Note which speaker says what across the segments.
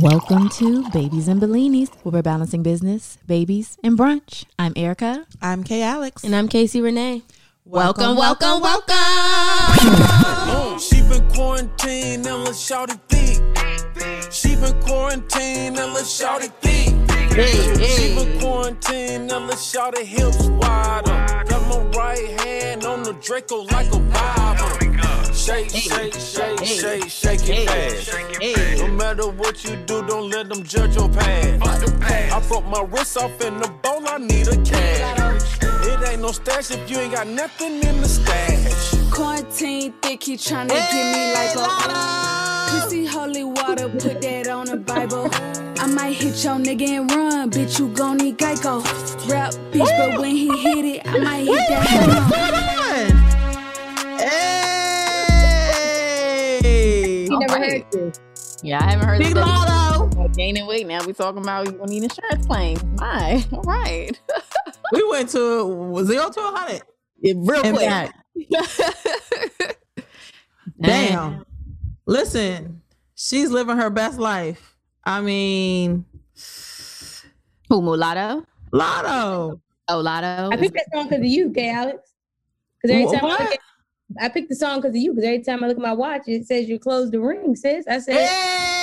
Speaker 1: Welcome to Babies and Bellinis, where we're balancing business, babies, and brunch. I'm Erica.
Speaker 2: I'm Kay Alex.
Speaker 3: And I'm Casey Renee.
Speaker 1: Welcome, welcome, welcome.
Speaker 4: Uh, she been quarantined and let's shout it thick. She been quarantined and let's shout it thick. She been quarantined and let's shout it hips wider. Got my right hand on the Draco like a Bible. Shake, shake, shake, shake, shake it fast. No matter what you do, don't let them judge your past. I broke my wrist off in the bowl, I need a cash. It ain't no stash if you ain't got nothing in the stash.
Speaker 5: Quarantine thick, he tryna give me like a Pussy holy water, put that on the Bible. I might hit your nigga and run, bitch, you gon' need Geico. Rap, bitch, but when he hit it, I might hit that
Speaker 6: You never
Speaker 1: right.
Speaker 6: heard this.
Speaker 1: Yeah, I haven't heard
Speaker 2: Big
Speaker 1: this.
Speaker 2: Lotto!
Speaker 1: Gaining weight now. We talking about you gonna need insurance claims. My, all right.
Speaker 2: We went to zero to a hundred.
Speaker 1: Real
Speaker 2: In
Speaker 1: quick.
Speaker 2: fact, damn. Listen, she's living her best life. I mean,
Speaker 1: Who Mulatto?
Speaker 2: Lotto.
Speaker 1: Oh, Lotto.
Speaker 6: I picked that song because of you, Kay Alex. Because every
Speaker 2: Wh-
Speaker 6: time I,
Speaker 2: what?
Speaker 6: look at, I picked the song because of you. Because every time I look at my watch, it says you closed the ring, sis. I said,
Speaker 2: Hey!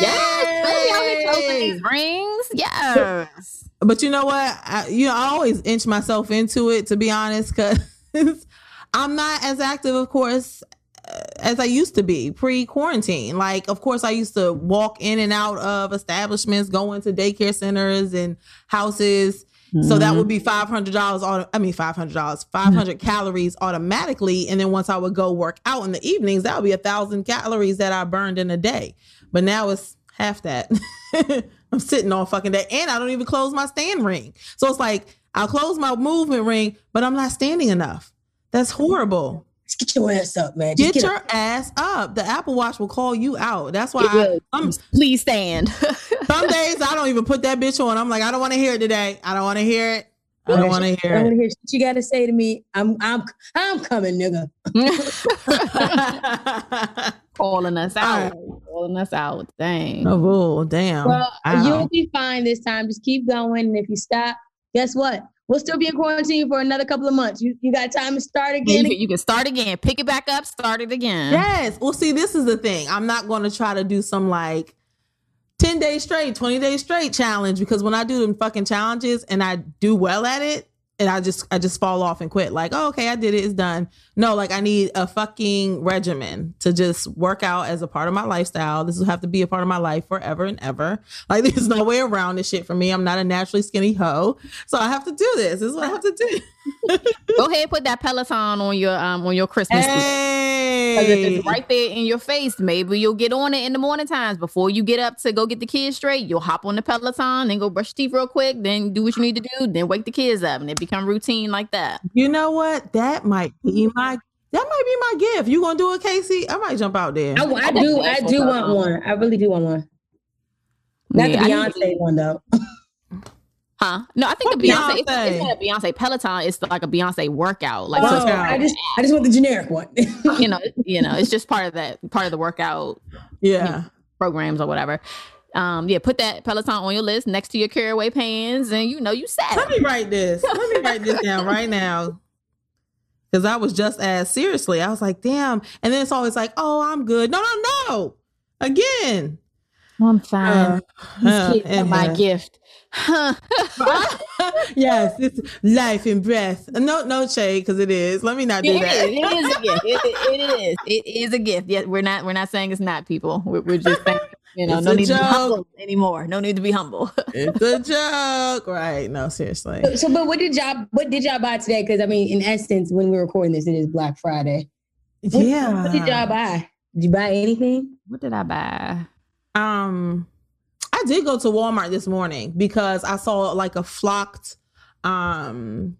Speaker 1: Yes, here closing these rings. Yes.
Speaker 2: But you know what? I, you know, I always inch myself into it to be honest, because I'm not as active, of course, uh, as I used to be pre quarantine. Like, of course, I used to walk in and out of establishments, go into daycare centers and houses. So that mm-hmm. would be five hundred dollars. I mean, five hundred dollars, five hundred mm-hmm. calories automatically. And then once I would go work out in the evenings, that would be a thousand calories that I burned in a day. But now it's half that. I'm sitting all fucking day, and I don't even close my stand ring. So it's like I'll close my movement ring, but I'm not standing enough. That's horrible.
Speaker 6: Just get your ass up, man. Just
Speaker 2: Get
Speaker 6: get,
Speaker 2: your
Speaker 6: up.
Speaker 2: ass up. The Apple Watch will call you out. That's why
Speaker 1: It will.
Speaker 2: I, some,
Speaker 1: Please stand.
Speaker 2: some days I don't even put that bitch on. I'm like, I don't want to hear it today. I don't want to hear it. I don't want to
Speaker 6: I
Speaker 2: hear
Speaker 6: want
Speaker 2: it.
Speaker 6: to hear shit you got to say to me. I'm, I'm, I'm coming, nigga.
Speaker 1: Calling us out.
Speaker 2: All
Speaker 1: Calling us out. Dang.
Speaker 2: oh, bull, damn.
Speaker 6: Well,
Speaker 2: Wow.
Speaker 6: you'll be fine this time. Just keep going. And if you stop, guess what? We'll still be in quarantine for another couple of months. You, you got time to start again.
Speaker 1: you, can, you can start again. Pick it back up. Start it again.
Speaker 2: Yes. Well, see, this is the thing. I'm not going to try to do some like 10 days straight, 20 days straight challenge because when I do them fucking challenges and I do well at it, and I just I just fall off and quit. Like, oh, okay, I did it, it's done. No, like I need a fucking regimen to just work out as a part of my lifestyle. This will have to be a part of my life forever and ever. Like there's no way around this shit for me. I'm not a naturally skinny hoe. So I have to do this. This is what I have to do.
Speaker 1: Go ahead, and put that Peloton on your um on your Christmas list. 'Cause if
Speaker 2: Hey.
Speaker 1: it's right there in your face, maybe you'll get on it in the morning times before you get up to go get the kids straight. You'll hop on the Peloton, then go brush your teeth real quick, then do what you need to do, then wake the kids up, and it become routine like that.
Speaker 2: You know what? That might be my that might be my gift. You gonna do it, Casey? I might jump out there.
Speaker 6: I, I do, I do want one. I really do want one. Not
Speaker 1: Yeah, I
Speaker 6: the
Speaker 1: need-
Speaker 6: Beyonce one though.
Speaker 1: Huh? No, I think
Speaker 2: What
Speaker 1: the Beyonce, it's,
Speaker 2: Beyonce?
Speaker 1: it's not a Beyonce Peloton. It's like a Beyonce workout. Like, so
Speaker 6: Oh,
Speaker 1: it's
Speaker 2: Workout.
Speaker 6: I just, I just want the generic one.
Speaker 1: you know, you know, it's just part of that part of the workout
Speaker 2: yeah.
Speaker 1: programs or whatever. Um, yeah, put that Peloton on your list next to your caraway pans, and you know you set.
Speaker 2: Let me write this. Let me write this down right now. Cause I was just as seriously. I was like, damn. And then it's always like, oh, I'm good. No, no, no. Again.
Speaker 1: I'm fine.
Speaker 2: Uh,
Speaker 1: kids are my
Speaker 2: uh,
Speaker 1: gift. Huh.
Speaker 2: yes, it's life and breath. No, no shade, because it is. Let me not do
Speaker 1: It
Speaker 2: that.
Speaker 1: is. It is a gift. It, it- is. It is a gift. Yet we're not. We're not saying it's not people. We're, we're just saying. You know,
Speaker 2: It's
Speaker 1: no
Speaker 2: a
Speaker 1: need to be humble anymore. No need to be humble.
Speaker 2: it's a joke. Right. No, seriously.
Speaker 6: so, but what did y'all, what did y'all buy today? Because I mean, in essence, when we're recording this, it is Black Friday. What,
Speaker 2: Yeah.
Speaker 6: What did y'all buy? Did you buy anything?
Speaker 1: what did I buy?
Speaker 2: Um, I did go to Walmart this morning because I saw like a flocked um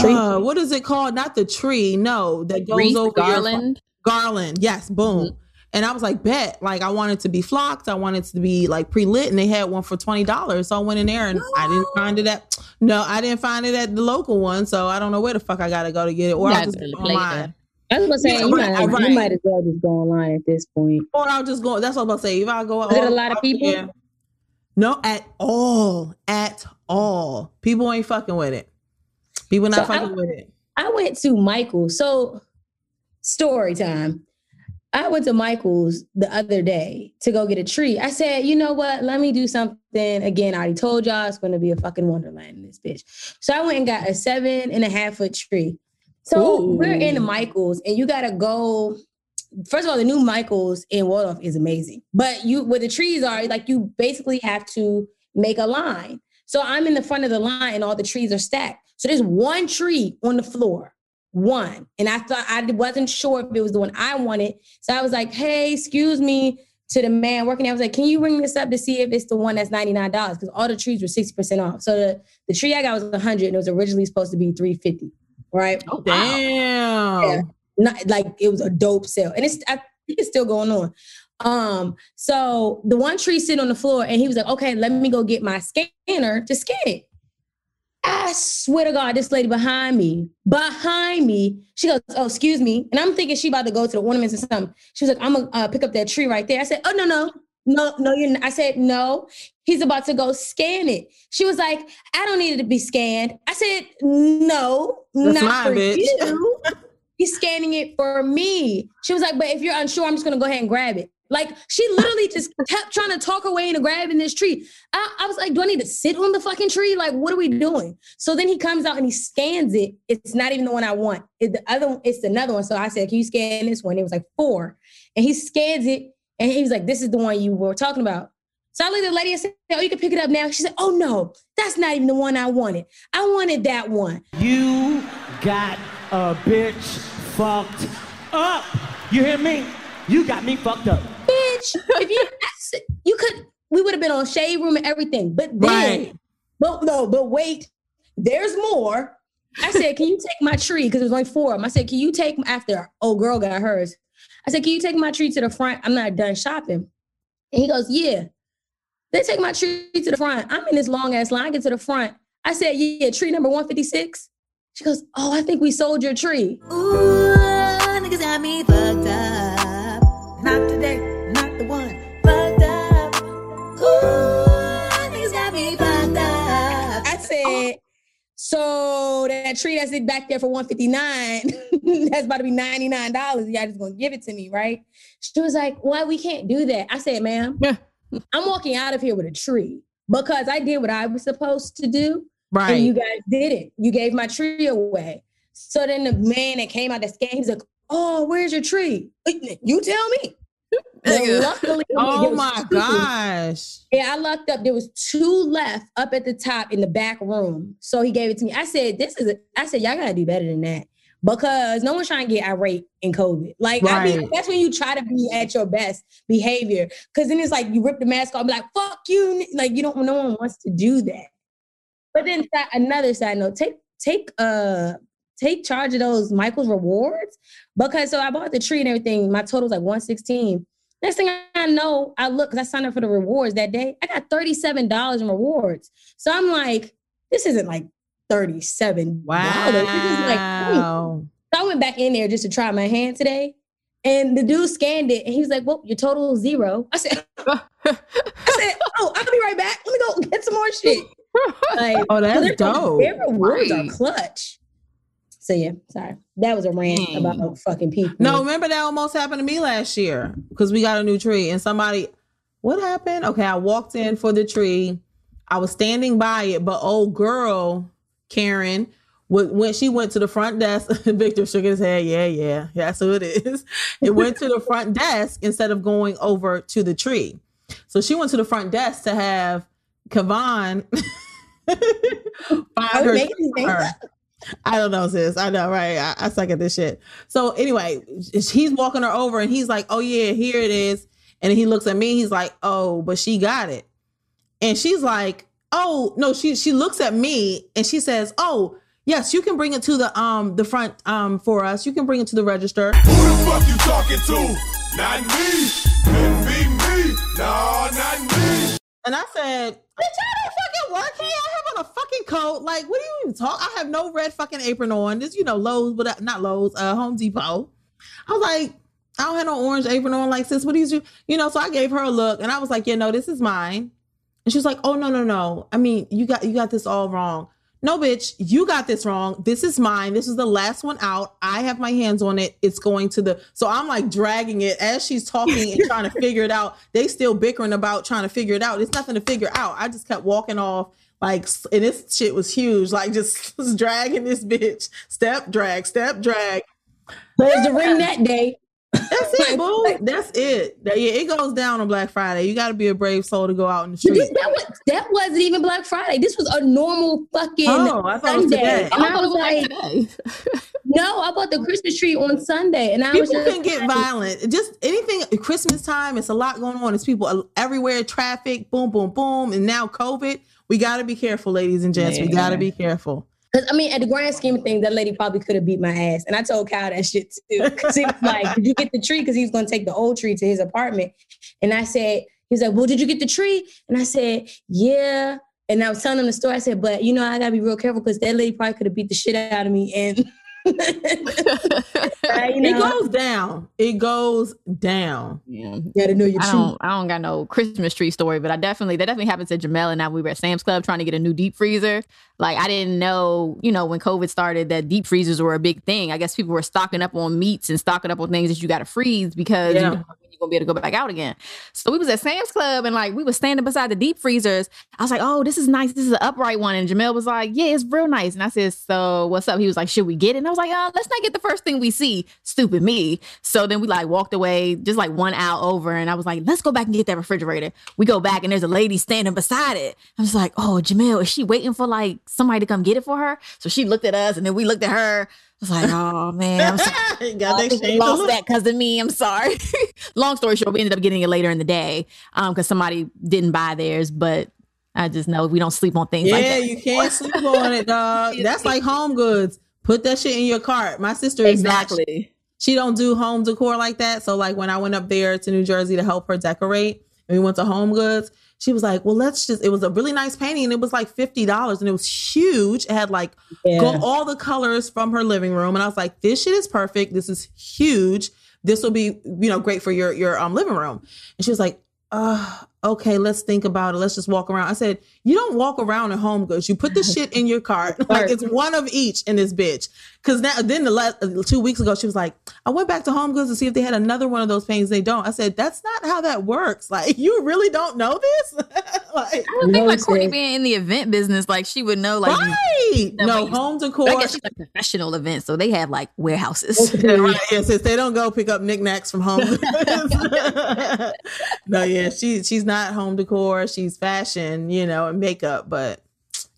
Speaker 6: Tree?
Speaker 2: uh, what is it called? Not the tree, no, that goes
Speaker 1: Wreath,
Speaker 2: over your
Speaker 1: garland.
Speaker 2: garland. Yes, boom. And I was like, bet. Like I wanted to be flocked. I wanted to be like pre-lit, and they had one for twenty dollars. So I went in there and I didn't find it at no, I didn't find it at the local one. So I don't know where the fuck I gotta go to get it. Or I'll just
Speaker 1: go to
Speaker 2: go
Speaker 1: Play-Doh.
Speaker 2: online.
Speaker 6: I was gonna say
Speaker 2: Yeah,
Speaker 6: you,
Speaker 2: right,
Speaker 6: might,
Speaker 2: right.
Speaker 6: you might as well just go online at this point.
Speaker 2: Or I'll just go. That's what I'm about to say. If I go,
Speaker 6: Was it a lot of people?
Speaker 2: No, at all, at all. People ain't fucking with it. People not
Speaker 6: So I-
Speaker 2: fucking with it.
Speaker 6: I went to Michael. So, story time. I went to Michael's the other day to go get a tree. I said, you know what? Let me do something. Again, I already told y'all it's going to be a fucking wonderland in this bitch. So I went and got a seven and a half foot tree. So
Speaker 2: Ooh.
Speaker 6: we're in the Michael's, and you got to go. First of all, the new Michael's in Waldorf is amazing, but you where the trees are, like you basically have to make a line. So I'm in the front of the line, and all the trees are stacked. So there's one tree on the floor, one, and I thought I wasn't sure if it was the one I wanted. So I was like, "Hey, excuse me." To the man working there, I was like, "Can you ring this up to see if it's the one that's ninety nine dollars?" Because all the trees were sixty percent off. So the, the tree I got was one hundred, and it was originally supposed to be three fifty. Right?
Speaker 1: Oh, wow.
Speaker 6: Yeah. Not like it was a dope sale, and it's I think it's still going on. Um, so the one tree sitting on the floor, and he was like, "Okay, let me go get my scanner to scan it." I swear to God, this lady behind me, behind me, she goes, "Oh, excuse me," and I'm thinking she about to go to the ornaments or something. She was like, "I'm gonna uh, pick up that tree right there." I said, "Oh no, no, no, no, you're." Not. I said, "No." He's about to go scan it. She was like, "I don't need it to be scanned." I said, "No,
Speaker 2: That's
Speaker 6: not for
Speaker 2: bitch."
Speaker 6: you." He's scanning it for me. She was like, "But if you're unsure, I'm just gonna go ahead and grab it." Like she literally just kept trying to talk her way into grabbing this tree. I, I was like, do I need to sit on the fucking tree? Like, what are we doing? So then he comes out and he scans it. It's not even the one I want. It, the other one, it's another one. So I said, can you scan this one? It was like four. And he scans it and he was like, this is the one you were talking about. So I looked at the lady and said, oh, you can pick it up now. She said, oh no, that's not even the one I wanted. I wanted that one.
Speaker 3: You got a bitch fucked up. You hear me? You got me fucked up.
Speaker 6: bitch. If you you could, we would have been on shade room and everything. But then,
Speaker 2: Right.
Speaker 6: but no, but wait, there's more. I said, can you take my tree? Because there's only four of them. I said, can you take after old girl got hers? I said, can you take my tree to the front? I'm not done shopping. And he goes, yeah. They take my tree to the front. I'm in this long ass line. I get to the front. I said, yeah, tree number 156. She goes, oh, I think we sold your tree.
Speaker 7: Ooh, niggas got me fucked up. Not today, not the one. Fucked up. Ooh, niggas got me fucked up.
Speaker 6: I said, so that tree that's it back there for 159, that's about to be $99. Y'all just gonna give it to me, right? She was like, Why we can't do that? I said, ma'am,
Speaker 1: Yeah.
Speaker 6: I'm walking out of here with a tree because I did what I was supposed to do.
Speaker 2: Right.
Speaker 6: And you guys didn't. You gave my tree away. So then the man that came out that scan, he's like, Oh, where's your tree? You tell me. Well, luckily,
Speaker 2: oh my
Speaker 6: two.
Speaker 2: gosh.
Speaker 6: Yeah, I lucked up. There was two left up at the top in the back room. So he gave it to me. I said, "This is." A, I said, "Y'all gotta do better than that." Because no one's trying to get irate in COVID. Like, I mean, that's when you try to be at your best behavior. Because then it's like you rip the mask off, be like, "Fuck you!" Like you don't. No one wants to do that. But then another side note: take take uh take charge of those Michael's rewards because so I bought the tree and everything. My total was like one sixteen. Next thing I know, I look because I signed up for the rewards that day. I got $37 in rewards. So I'm like, this isn't like $37.
Speaker 2: Wow.
Speaker 6: This is like, hmm. So I went back in there just to try my hand today. And the dude scanned it and he was like, Well, your total is zero. I said, I said, Oh, I'll be right back. Let me go get some more shit. Like,
Speaker 2: Oh, that's dope.
Speaker 6: Their rewards
Speaker 1: Right.
Speaker 6: are clutch. So yeah, sorry. That was a rant
Speaker 1: Hmm.
Speaker 6: about fucking people.
Speaker 2: No, remember that almost happened to me last year because we got a new tree and somebody, what happened? Okay, I walked in for the tree. I was standing by it, but old girl, Karen, when she went to the front desk, Victor shook his head. Yeah, yeah, that's who it is. It went to the front desk instead of going over to the tree. So she went to the front desk to have Kavan find
Speaker 6: we
Speaker 2: her. I don't know, sis. I know, right? I, I suck at this shit. So anyway, he's walking her over and he's like, Oh yeah, here it is. And he looks at me, he's like, Oh, but she got it. And she's like, Oh, no, she she looks at me and she says, Oh, yes, you can bring it to the um the front um for us. You can bring it to the register.
Speaker 4: Who the fuck you talking to? Not me. Couldn't be me. No, not me.
Speaker 2: And I said, Bitch, I don't fucking work here. I have on a fucking coat. Like, what do you even talk? I have no red fucking apron on. This, you know, Lowe's, but not Lowe's, uh, Home Depot. I was like, I don't have no orange apron on. Like, sis, what do you do? You know, so I gave her a look and I was like, yeah, no, this is mine. And she was like, oh no, no, no. I mean, you got you got this all wrong. No, bitch, you got this wrong. This is mine. This is the last one out. I have my hands on it. It's going to the. So I'm like dragging it as she's talking and trying to figure it out. They still bickering about trying to figure it out. It's nothing to figure out. I just kept walking off like, and this shit was huge. Like just, just dragging this bitch. Step drag, step drag.
Speaker 6: There's the ring that day.
Speaker 2: That's it, boo. That's it. That- Yeah, it goes down on Black Friday. You got to be a brave soul to go out in the
Speaker 6: But this,
Speaker 2: street.
Speaker 6: that, was, that wasn't even Black Friday. This was a normal fucking
Speaker 2: Oh, I thought it was
Speaker 6: Sunday.
Speaker 2: today.
Speaker 6: And
Speaker 1: I
Speaker 6: I
Speaker 1: thought it
Speaker 6: was
Speaker 1: was like
Speaker 6: like, no, I bought the Christmas tree on Sunday. And I was
Speaker 2: People
Speaker 6: just
Speaker 2: can get violent. Just anything Christmas time, it's a lot going on. It's people everywhere, traffic, boom, boom, boom. And now COVID. We got to be careful, ladies and gents. We got to be careful.
Speaker 6: Because I mean, at the grand scheme of things, that lady probably could have beat my ass. And I told Kyle that shit too. Because he was like, Did you get the tree? Because he was to take the old tree to his apartment. And I said, He was like, Well, did you get the tree? And I said, Yeah. And I was telling him the story. I said, But you know, I got to be real careful because that lady probably could have beat the shit out of me. And, you
Speaker 2: It goes down. It goes down.
Speaker 1: Yeah.
Speaker 6: you got to know your
Speaker 1: I
Speaker 6: truth.
Speaker 1: don't I don't got no Christmas tree story, but I definitely that definitely happened to Jamel and I. We were at Sam's Club trying to get a new deep freezer. Like I didn't know, you know, when COVID started that deep freezers were a big thing. I guess people were stocking up on meats and stocking up on things that you gotta freeze because you
Speaker 2: Yeah.
Speaker 1: don't know when you're gonna be able to go back out again. So we was at Sam's Club and like we was standing beside the deep freezers. I was like, Oh, this is nice. This is an upright one. And Jamel was like, Yeah, it's real nice. And I said, So what's up? He was like, Should we get it? I was like, uh, let's not get the first thing we see. Stupid me. So then we like walked away just like one aisle over and I was like, let's go back and get that refrigerator. We go back and there's a lady standing beside it. I was like, oh, Jamel, is she waiting for like somebody to come get it for her? So she looked at us and then we looked at her. I was like, oh man, I'm sorry.
Speaker 2: got
Speaker 1: I
Speaker 2: to
Speaker 1: think we
Speaker 2: exchange the
Speaker 1: lost that because of me. I'm sorry. Long story short, we ended up getting it later in the day um because somebody didn't buy theirs, but I just know we don't sleep on things
Speaker 2: Yeah,
Speaker 1: like that.
Speaker 2: you can't sleep on it, dog. That's like home goods. Put that shit in your cart. My sister is not
Speaker 1: Exactly.
Speaker 2: she don't do home decor like that. So like when I went up there to New Jersey to help her decorate and we went to Home Goods, she was like, "Well, let's just." It was a really nice painting and it was like fifty dollars and it was huge. It had like
Speaker 6: Yeah.
Speaker 2: go all the colors from her living room and I was like, "This shit is perfect. This is huge. This will be you know great for your your um living room." And she was like, "Uh, okay, let's think about it. Let's just walk around." I said, "You don't walk around at Home Goods. You put the shit in your cart. like it's one of each in this bitch." Because now, then the last two weeks ago, she was like, "I went back to Home Goods to see if they had another one of those paintings. They don't." I said, "That's not how that works. Like, you really don't know this. like,
Speaker 1: I would think like Courtney being in the event business, like she would know, like you-
Speaker 2: right?
Speaker 1: No,
Speaker 2: No,
Speaker 1: but you-
Speaker 2: home decor.
Speaker 1: I guess she's like professional event, so they have like warehouses.
Speaker 2: Yeah, right. Yeah, since they don't go pick up knickknacks from home. no, yeah, she she's not home decor. She's fashion, you know, and makeup, but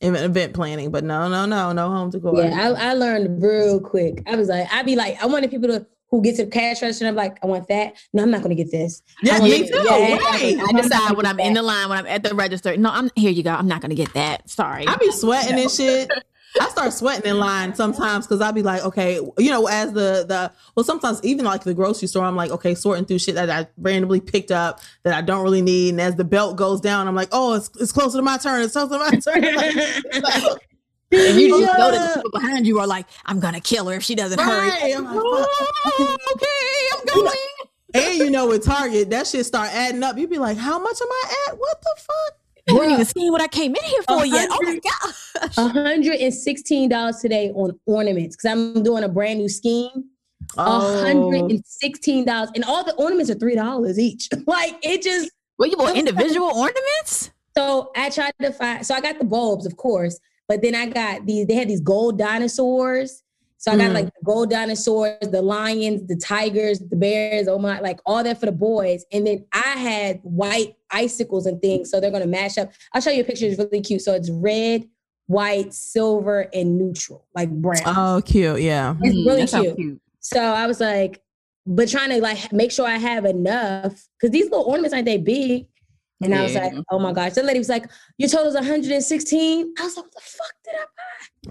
Speaker 2: event event planning. But no, no, no, no home decor.
Speaker 6: Yeah, I, I learned real quick. I was like, I'd be like, I wanted people to who get to the cash register. And I'm like, I want that. No, I'm not going to get this.
Speaker 2: Yeah,
Speaker 6: I
Speaker 2: me too.
Speaker 6: Yeah,
Speaker 2: Right.
Speaker 1: I decide when I'm in the line, when I'm at the register. No, I'm here. You go. I'm not gonna get that. Sorry.
Speaker 2: I be sweating and shit. I start sweating in line sometimes because I'll be like, okay, you know, as the the well, sometimes even like the grocery store, I'm like, okay, sorting through shit that I randomly picked up that I don't really need, and as the belt goes down, I'm like, oh, it's, it's closer to my turn. It's closer to my turn. Like, like,
Speaker 1: and you just know that the people behind you are like, I'm gonna kill her if she doesn't hurry.
Speaker 2: I'm like,
Speaker 1: Oh, okay, I'm going.
Speaker 2: and you know, with Target, that shit start adding up. You'd be like, how much am I at? What the fuck?
Speaker 1: I haven't even seen what I came in here for yet. Oh my gosh.
Speaker 6: $116 today on ornaments because I'm doing a brand new scheme.
Speaker 2: Oh.
Speaker 6: $116. And all the ornaments are $3 each. like it just,
Speaker 1: Well, you bought individual ornaments?
Speaker 6: so I tried to find, so I got the bulbs, of course, but then I got these, they had these gold dinosaurs. So I got
Speaker 2: Mm.
Speaker 6: like the gold dinosaurs, the lions, the tigers, the bears, oh my, like all that for the boys. And then I had white icicles and things. So they're gonna mash up. I'll show you a picture, it's really cute. So it's red, white, silver, and neutral, like brown.
Speaker 2: Oh, cute. Yeah.
Speaker 6: It's
Speaker 1: Mm,
Speaker 6: really
Speaker 1: that sounds
Speaker 6: cute. So I was like, but trying to like make sure I have enough because these little ornaments aren't that big. And I was like, oh my gosh. The lady was like, your total's 116. I was like, what the fuck did I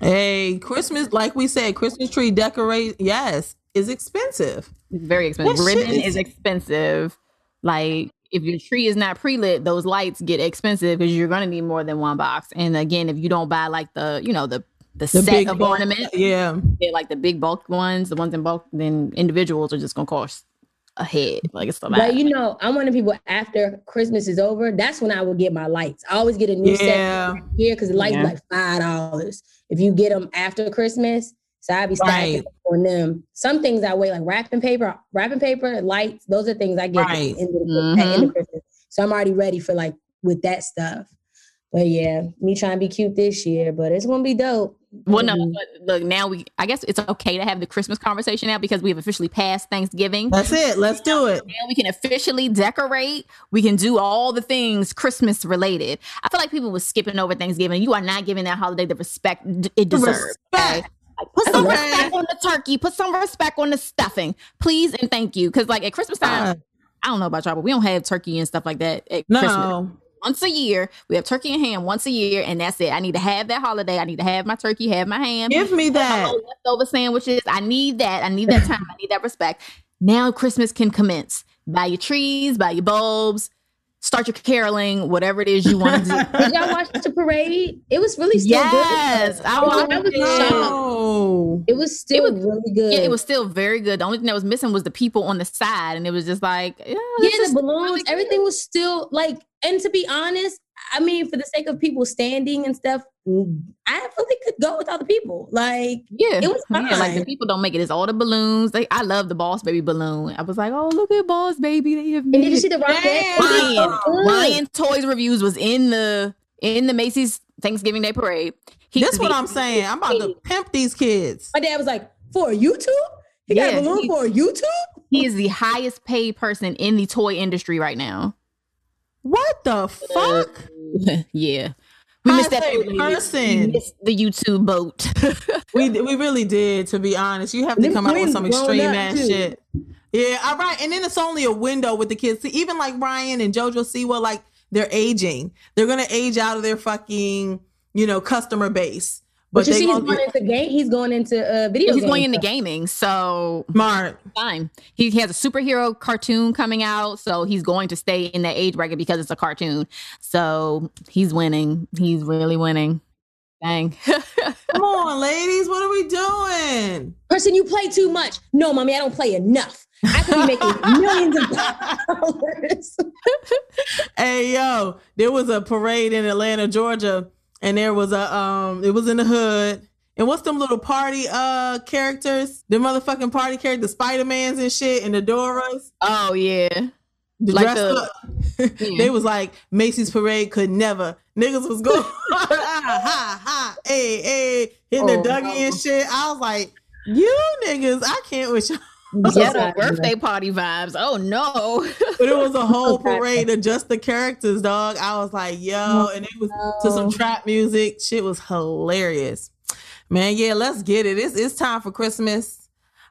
Speaker 6: buy?
Speaker 2: Hey, Christmas, like we said, Christmas tree decorate, yes, is expensive.
Speaker 1: It's very expensive.
Speaker 2: That
Speaker 1: Ribbon
Speaker 2: is-
Speaker 1: is expensive. Like if your tree is not pre-lit, those lights get expensive because you're gonna need more than one box. And again, if you don't buy like the, you know, the the,
Speaker 2: The
Speaker 1: set of
Speaker 2: bulk-
Speaker 1: ornaments.
Speaker 2: Yeah.
Speaker 1: Yeah, like the big bulk ones, the ones in bulk, then individuals are just gonna cost a head. Like it's a lot.
Speaker 6: But you know, I'm one of the people after Christmas is over, that's when I will get my lights. I always get a new
Speaker 2: Yeah.
Speaker 6: set here because the lights
Speaker 1: Yeah.
Speaker 6: like five dollars. If you get them after Christmas, so I be stacking
Speaker 2: Right.
Speaker 6: on them. Some things I wait like wrapping paper, wrapping paper, lights. Those are things I get at
Speaker 2: Right.
Speaker 6: the end of the- at the end of mm-hmm. Christmas. So I'm already ready for like with that stuff. But yeah, me trying to be cute this year, but it's gonna be dope.
Speaker 1: Well, no, look, now we. I guess it's okay to have the Christmas conversation now because we have officially passed Thanksgiving.
Speaker 2: That's it. Let's do it.
Speaker 1: Now we can officially decorate. We can do all the things Christmas related. I feel like people were skipping over Thanksgiving. You are not giving that holiday the respect it deserves. okay?
Speaker 2: Respect.
Speaker 1: Like, put some
Speaker 2: Okay.
Speaker 1: respect on the turkey. Put some respect on the stuffing, please and thank you. Because like at Christmas time,
Speaker 2: Uh,
Speaker 1: I don't know about y'all, but we don't have turkey and stuff like that at Christmas. Once a year, we have turkey and ham once a year, and that's it. I need to have that holiday. I need to have my turkey, have my ham,
Speaker 2: Give me that.
Speaker 1: leftover sandwiches. I need that. I need that time. I need that respect. Now Christmas can commence. Buy your trees, buy your bulbs, start your caroling, whatever it is you want to do.
Speaker 6: Did y'all watch the parade? It was really still
Speaker 1: yes,
Speaker 6: good.
Speaker 1: I watched
Speaker 6: I was
Speaker 1: it.
Speaker 6: shocked.
Speaker 2: Oh.
Speaker 6: It was still
Speaker 1: was-
Speaker 6: really good.
Speaker 1: Yeah, it was still very good. The only thing that was missing was the people on the side, and it was just like, yeah,
Speaker 6: yeah, the balloons,
Speaker 1: really
Speaker 6: everything was still like. And to be honest, I mean, for the sake of people standing and stuff, I really could go without the people. Like,
Speaker 1: Yeah,
Speaker 6: It was
Speaker 1: yeah. Like the people don't make it. It's all the balloons. They, I love the Boss Baby balloon. I was like, oh look at Boss Baby. They have
Speaker 6: and did you see the rocket?
Speaker 2: Damn.
Speaker 1: Ryan,
Speaker 6: Good.
Speaker 1: Ryan Toys Reviews was in the in the Macy's Thanksgiving Day Parade. He
Speaker 2: This
Speaker 1: was
Speaker 2: what I'm saying. I'm about to pimp these kids.
Speaker 6: My dad was like, for YouTube? He got a balloon for YouTube?
Speaker 1: He is the highest paid person in the toy industry right now.
Speaker 2: What the fuck?
Speaker 1: yeah, we
Speaker 2: Highest
Speaker 1: missed that boat,
Speaker 2: person.
Speaker 1: We missed the YouTube boat.
Speaker 2: We we really did, to be honest. You have to
Speaker 6: Them
Speaker 2: come out with some extreme ass
Speaker 6: too.
Speaker 2: shit. Yeah, all right. And then it's only a window with the kids. See, even like Ryan and JoJo Siwa, like they're aging. They're gonna age out of their fucking, you know, customer base. But,
Speaker 6: But you see, he's
Speaker 2: gonna
Speaker 6: going
Speaker 2: get
Speaker 6: into game. He's going into uh, video.
Speaker 1: He's
Speaker 6: game
Speaker 1: going into
Speaker 6: stuff.
Speaker 1: gaming, so
Speaker 2: smart.
Speaker 1: fine. He, he has a superhero cartoon coming out, so he's going to stay in that age bracket because it's a cartoon. So he's winning. He's really winning. Dang.
Speaker 2: Come on, ladies. What are we doing?
Speaker 6: Person, you play too much. No, mommy, I don't play enough. I could be making millions of dollars.
Speaker 2: Hey yo, there was a parade in Atlanta, Georgia, and there was a um it was in the hood. And what's them little party uh characters? The motherfucking party characters, Spider-Mans and shit, and the Doras.
Speaker 1: oh yeah.
Speaker 2: The
Speaker 1: Like
Speaker 2: dress
Speaker 1: the-
Speaker 2: up. they was like Macy's parade could never. Niggas was going ha ha ha hey hey hitting
Speaker 1: Oh,
Speaker 2: the Dougie
Speaker 1: no.
Speaker 2: and shit. I was like, you niggas, I can't with you.
Speaker 1: Ghetto birthday party vibes. Oh no.
Speaker 2: But it was a whole parade of just the characters, dog. I was like, yo, and it was to some trap music. Shit was hilarious. Man, yeah, let's get it. It's it's time for Christmas.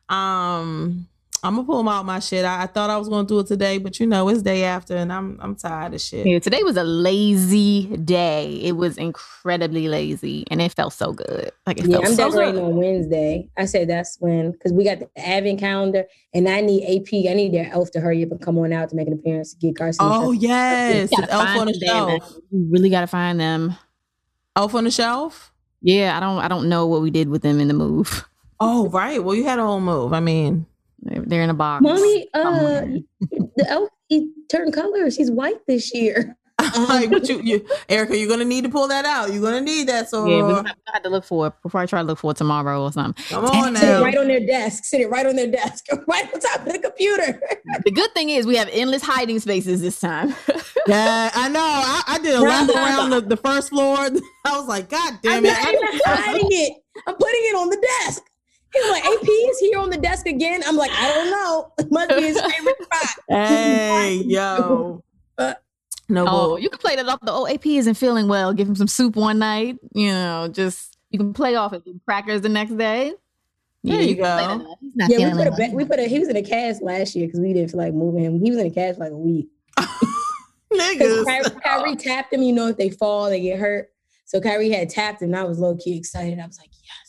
Speaker 2: Um, I'm gonna pull them out my shit. I, I thought I was gonna do it today, but you know, it's day after, and I'm I'm tired of shit.
Speaker 1: Yeah, today was a lazy day. It was incredibly lazy, and it felt so good. Like it
Speaker 6: Yeah,
Speaker 1: felt
Speaker 6: I'm
Speaker 1: so
Speaker 6: decorating
Speaker 1: good.
Speaker 6: on Wednesday. I said that's when because we got the advent calendar, and I need AP. I need their elf to hurry up and come on out to make an appearance to get Carson.
Speaker 2: Oh yes,
Speaker 1: You
Speaker 2: Elf on the
Speaker 1: them,
Speaker 2: shelf.
Speaker 1: You really gotta find them.
Speaker 2: Elf on the shelf.
Speaker 1: Yeah, I don't. I don't know what we did with them in the move.
Speaker 2: Oh right. Well, you had a whole move. I mean,
Speaker 1: They're, they're in a box.
Speaker 6: Mommy, uh, the elf he turned colors. He's white this year.
Speaker 2: like, what you, you, Erica, you're gonna need to pull that out. You're gonna need that. So
Speaker 1: yeah, we're gonna have- gonna have to look for it before I try to look for it tomorrow or something.
Speaker 2: come on
Speaker 6: Sit it
Speaker 2: now.
Speaker 6: right on their desk. Sit it right on their desk. Right on top of the computer.
Speaker 1: The good thing is we have endless hiding spaces this time.
Speaker 2: Yeah, I know. I, I did a lap around the, the first floor. I was like, God damn
Speaker 6: I'm
Speaker 2: damn it.
Speaker 6: not even hiding it. I'm putting it on the desk. He was like, AP is here on the desk again. I'm like, I don't know. It must be his favorite spot.
Speaker 2: hey, yo.
Speaker 6: Uh,
Speaker 2: No,
Speaker 1: oh,
Speaker 2: bull.
Speaker 1: you can play that off. The OAP isn't feeling well. Give him some soup one night. You know, just you can play off it. Crackers the next day.
Speaker 2: There you go.
Speaker 1: He's not
Speaker 6: Yeah, we put a
Speaker 1: well.
Speaker 6: We put a. He was in a cast last year because we didn't feel like moving him. He was in a cast like a week. Because
Speaker 2: Niggas.
Speaker 6: Kyrie, Kyrie tapped him. You know, if they fall, they get hurt. So Kyrie had tapped him. And I was low key excited. I was like, yes.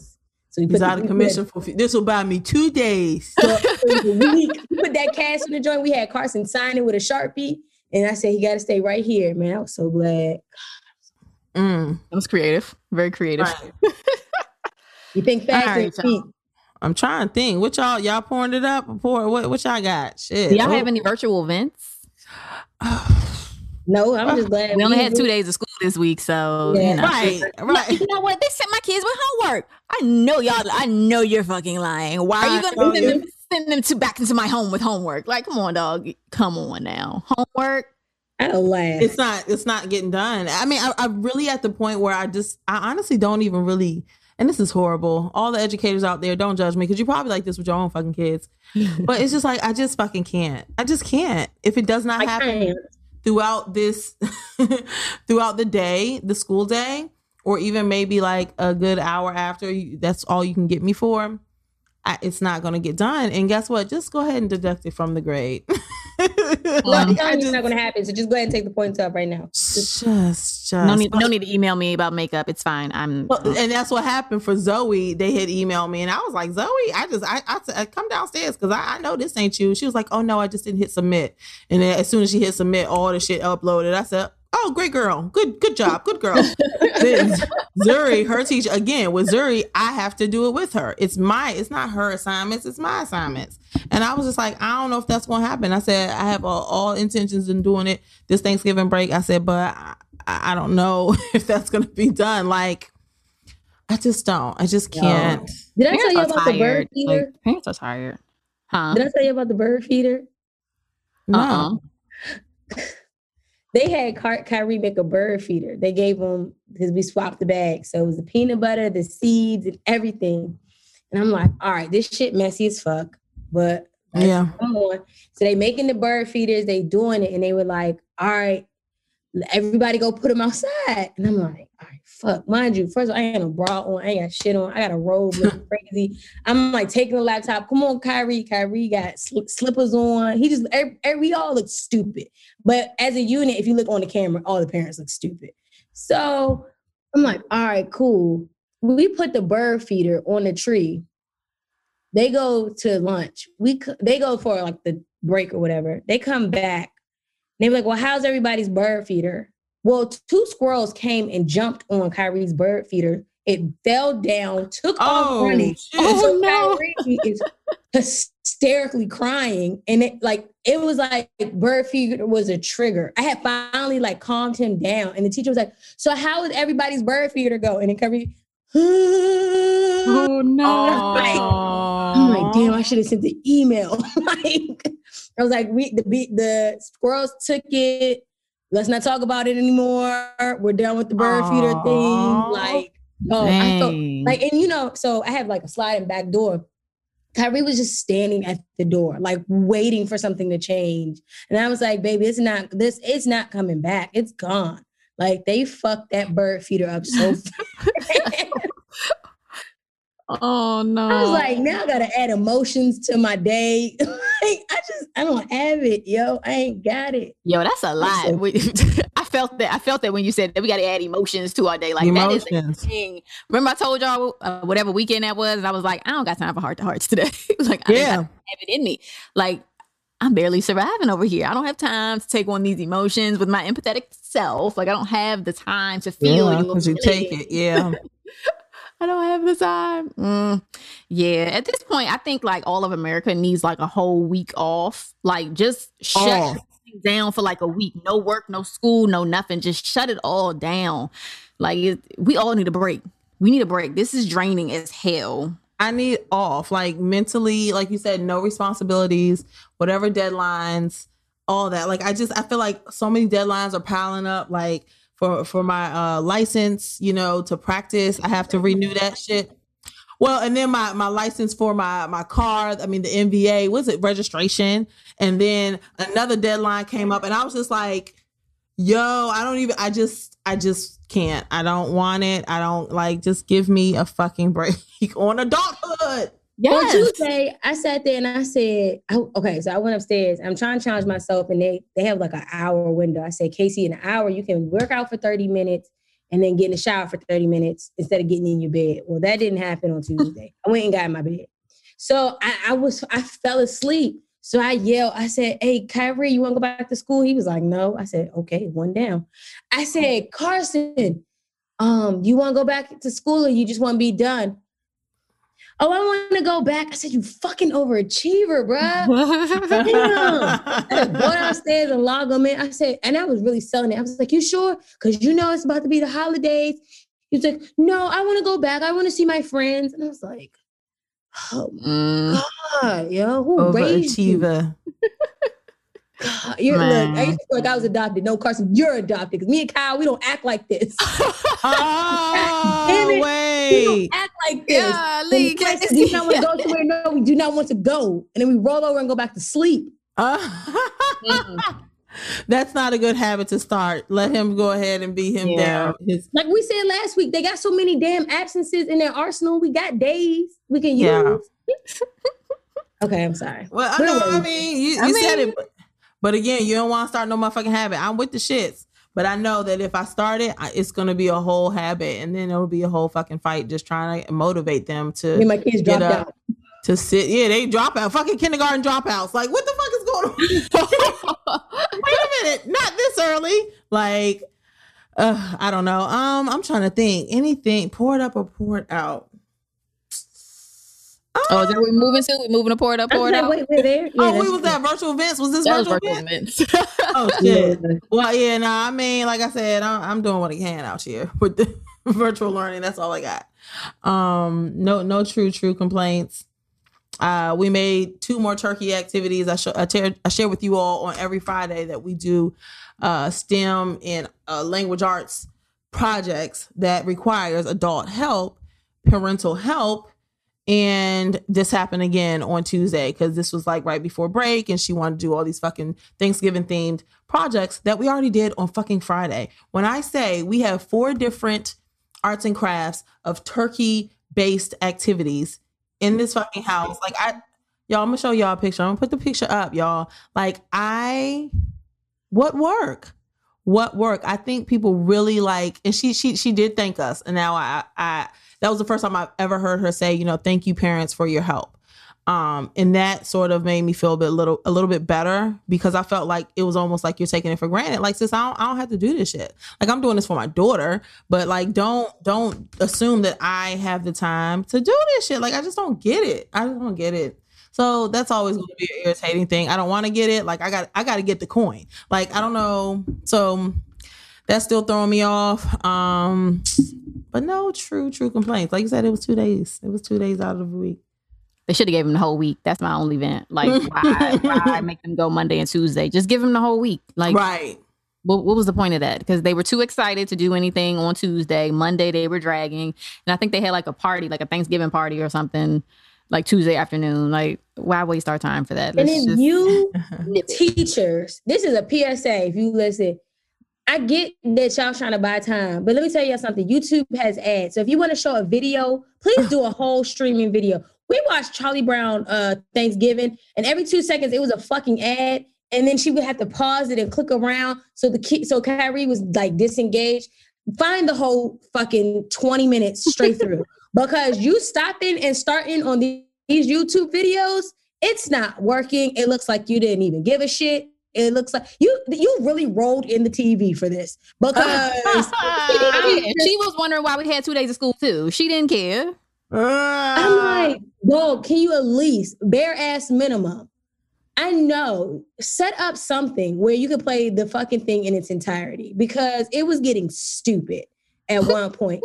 Speaker 6: So we
Speaker 2: He's
Speaker 6: the-
Speaker 2: out of
Speaker 6: we put-
Speaker 2: commission for this will buy me two days.
Speaker 6: So it was a week. We put that cast in the joint. We had Carson sign it with a sharpie, and I said he got to stay right here. Man, I was so glad.
Speaker 2: Mm,
Speaker 1: That was creative. Very creative.
Speaker 2: right.
Speaker 6: You think fast
Speaker 1: All
Speaker 6: and
Speaker 1: right,
Speaker 6: speak.
Speaker 2: I'm trying to think. What y'all y'all pouring it up? Pour what what y'all got? Shit.
Speaker 1: Do y'all
Speaker 2: Oh.
Speaker 1: have any virtual events?
Speaker 6: No, I'm just glad
Speaker 1: We only had two days of school this week, so
Speaker 6: Yeah.
Speaker 1: you know.
Speaker 2: Right, right.
Speaker 1: You know what? They sent my kids with homework. I know y'all. I know you're fucking lying. Why are you gonna send them, send them to back into my home with homework? Like, come on, dog. Come on now. Homework.
Speaker 6: I don't laugh.
Speaker 2: It's not it's not getting done. I mean, I, I'm really at the point where I just I honestly don't even really and this is horrible. All the educators out there, don't judge me because you probably like this with your own fucking kids. but it's just like I just fucking can't. I just can't. If it does not
Speaker 6: I
Speaker 2: happen
Speaker 6: can't.
Speaker 2: Throughout this throughout the day, the school day, or even maybe like a good hour after you, that's all you can get me for. I, it's not going to get done. And guess what? Just go ahead and deduct it from the grade.
Speaker 6: No,
Speaker 2: Like,
Speaker 6: I'm telling it's not going to happen. So just go ahead and take the points up right now.
Speaker 2: just, just,
Speaker 1: No need. No need to email me about makeup. It's fine. I'm.
Speaker 2: Well, and that's what happened for Zoe. They had emailed me, and I was like, Zoe, I just, I, I, I uh, come downstairs because I, I know this ain't you. She was like, Oh no, I just didn't hit submit. And then as soon as she hit submit, all the shit uploaded. I said, Oh, great girl, good, good job, good girl. Zuri, her teacher, again with Zuri, I have to do it with her. It's my, it's not her assignments, it's my assignments. And I was just like, I don't know if that's gonna happen. I said, I have all, all intentions in doing it this Thanksgiving break. I said, but I, I don't know if that's gonna be done. Like. I just don't. I just can't.
Speaker 6: Did I tell you about the bird feeder?
Speaker 1: Like, parents are tired. Huh?
Speaker 6: Did I tell you about the bird feeder?
Speaker 2: No.
Speaker 1: Uh-uh.
Speaker 6: They had Ky- Kyrie make a bird feeder. They gave him because we swapped the bag. So it was the peanut butter, the seeds, and everything. And I'm like, all right, this shit messy as fuck. But
Speaker 2: Yeah.
Speaker 6: come on. So they making the bird feeders, they doing it, and they were like, all right, everybody go put them outside. And I'm like, all right, fuck. Mind you, first of all, I ain't got no bra on, I ain't got shit on, I got a robe looking crazy. I'm like taking the laptop. Come on, Kyrie. Kyrie got sli- slippers on. He just every, every, we all look stupid. But as a unit, if you look on the camera, all the parents look stupid. So I'm like, all right, cool. We put the bird feeder on the tree. They go to lunch. We they go for like the break or whatever. They come back. They were like, well, how's everybody's bird feeder? Well, two squirrels came and jumped on Kyrie's bird feeder. It fell down, took off
Speaker 2: Oh,
Speaker 6: running.
Speaker 2: shit.
Speaker 6: so Kyrie is hysterically crying. And it like it was like bird feeder was a trigger. I had finally like calmed him down. And the teacher was like, So how is everybody's bird feeder go? And then Kyrie,
Speaker 1: Oh no!
Speaker 6: I'm like, damn, I should have sent the email. like, I was like, we the the squirrels took it. Let's not talk about it anymore. We're done with the bird feeder thing. Like, oh, I felt like, and you know, so I have like a sliding back door. Kyrie was just standing at the door, like waiting for something to change. And I was like, baby, it's not this, it's not coming back. It's gone. Like they fucked that bird feeder up so fast.
Speaker 1: oh no!
Speaker 6: I was like, now I gotta add emotions to my day. like, I just, I don't have it, yo. I ain't got it.
Speaker 1: Yo, that's a lot. We- I felt that. I felt that when you said that we got to add emotions to our day. Like that is a thing. Remember, I told y'all uh, whatever weekend that was, and I was like, I don't got time for heart to hearts today. like, I yeah.
Speaker 2: Yeah.
Speaker 1: have it in me. Like, I'm barely surviving over here. I don't have time to take on these emotions with my empathetic self. Like, I don't have the time to feel
Speaker 2: Yeah,
Speaker 1: your
Speaker 2: 'cause you take it. Yeah.
Speaker 1: I don't have the time. Mm, yeah, at this point, I think like all of America needs like a whole week off. Like just shut
Speaker 2: Off.
Speaker 1: down for like a week. No work, no school, no nothing. Just shut it all down. Like it, we all need a break. We need a break. This is draining as hell.
Speaker 2: I need off, like mentally, like you said, no responsibilities, whatever deadlines, all that. Like I just I feel like so many deadlines are piling up. Like for for my uh license, you know, to practice, I have to renew that shit. Well, and then my my license for my my car, I mean the MVA, was it registration? And then another deadline came up and I was just like, yo, I don't even I just I just can't. I don't want it. I don't like just give me a fucking break on adulthood.
Speaker 6: On Tuesday, I sat there and I said, I, okay, so I went upstairs. I'm trying to challenge myself, and they they have like an hour window. I said, Casey, in an hour, you can work out for 30 minutes and then get in the shower for 30 minutes instead of getting in your bed. Well, that didn't happen on Tuesday. I went and got in my bed. So I, I was I fell asleep. So I yelled, I said, Hey, Kyrie, you want to go back to school? He was like, No. I said, Okay, one down. I said, Carson, um, you want to go back to school or you just want to be done? Oh, I want to go back. I said, you fucking overachiever, bruh. Damn. I had to go downstairs and log them in. I said, and I was really selling it. I was like, you sure? Because you know it's about to be the holidays. He was like, no, I want to go back. I want to see my friends. And I was like, oh my
Speaker 1: Mm.
Speaker 6: God, yo, who raised you?
Speaker 2: Overachiever.
Speaker 6: God, You're, look, I used to feel like I was adopted. No, Carson, you're adopted. Because me and Kyle, we don't act like this.
Speaker 2: Oh,
Speaker 6: Damn it. We don't act like this.
Speaker 1: Yeah, Lee,
Speaker 6: the
Speaker 1: get
Speaker 6: place
Speaker 1: this
Speaker 6: we do not want to go somewhere. No, we do not want to go. And then we roll over and go back to sleep.
Speaker 2: That's not a good habit to start. Let him go ahead and beat him
Speaker 1: Yeah.
Speaker 2: down. His
Speaker 6: Like we said last week, they got so many damn absences in their arsenal. We got days we can use.
Speaker 2: Yeah.
Speaker 6: okay, I'm sorry.
Speaker 2: well, I
Speaker 6: Where
Speaker 2: know.
Speaker 6: were
Speaker 2: I mean, you, you
Speaker 1: I
Speaker 2: said
Speaker 1: mean-
Speaker 2: it, but, again, you don't want to start no motherfucking habit. I'm with the shits, but I know that if I start it, I- it's gonna be a whole habit, and then it'll be a whole fucking fight just trying to motivate them to
Speaker 6: and my kids
Speaker 2: get up.
Speaker 6: out.
Speaker 2: to sit. Yeah, they drop out. Fucking kindergarten dropouts. Like, what the fuck is going on? Wait a minute, not this early. Like, uh, I don't know. Um, I'm trying to think. Anything poured up or poured out.
Speaker 1: Oh, is that we moving to? We moving to pour it up,
Speaker 6: I
Speaker 1: pour it out.
Speaker 6: wait, we're there. Yeah,
Speaker 2: oh, we was
Speaker 6: true.
Speaker 2: at virtual events. Was this
Speaker 1: That was
Speaker 2: virtual
Speaker 1: virtual
Speaker 2: event?
Speaker 1: events.
Speaker 2: Oh shit. Well, yeah. Nah, I mean, like I said, I'm, I'm doing what I can out here with the virtual learning. That's all I got. Um, no, no true, true complaints. Uh, we made two more turkey activities. I, sh- I, tear- I share with you all on every Friday that we do uh, STEM and uh, language arts projects that requires adult help, parental help, and this happened again on Tuesday because this was like right before break, and she wanted to do all these fucking Thanksgiving themed projects that we already did on fucking Friday. When I say we have four different arts and crafts of turkey based activities in this fucking house, like I, y'all, I'm gonna show y'all a picture. I'm gonna put the picture up, y'all. Like I, what work? What work? I think people really like, and she she she did thank us, and now I I that was the first time I've ever heard her say, you know, thank you parents for your help. Um, and that sort of made me feel a bit little a little bit better because I felt like it was almost like you're taking it for granted. Like, sis, I don't, I don't have to do this shit. Like, I'm doing this for my daughter, but like, don't don't assume that I have the time to do this shit. Like, I just don't get it. I just don't get it. So that's always going to be an irritating thing. I don't want to get it. Like, I got I got to get the coin. Like, I don't know. So that's still throwing me off. Um, but no true true complaints. Like you said, it was two days. It was two days out of the week.
Speaker 1: They should have gave him the whole week. That's my only vent. Like, why, why make them go Monday and Tuesday? Just give him the whole week. Like,
Speaker 2: right.
Speaker 1: what, what was the point of that? Because they were too excited to do anything on Tuesday. Monday they were dragging, and I think they had like a party, like a Thanksgiving party or something, like Tuesday afternoon. Like, why waste our time for that?
Speaker 6: And
Speaker 1: Let's
Speaker 6: then
Speaker 1: just
Speaker 6: you teachers, this is a PSA. If you listen, I get that y'all trying to buy time, but let me tell y'all something. YouTube has ads, so if you want to show a video, please do a whole streaming video. We watched Charlie Brown uh Thanksgiving, and every two seconds it was a fucking ad, and then she would have to pause it and click around. So the kid, so Kyrie was like disengaged. Find the whole fucking twenty minutes straight through because you stopping and starting on these YouTube videos, it's not working. It looks like you didn't even give a shit. It looks like you you really rolled in the TV for this because
Speaker 1: uh, I she was wondering why we had two days of school too. She didn't care. Uh.
Speaker 6: I'm like, dog, can you at least bare ass minimum? I know, set up something where you can play the fucking thing in its entirety because it was getting stupid at one point.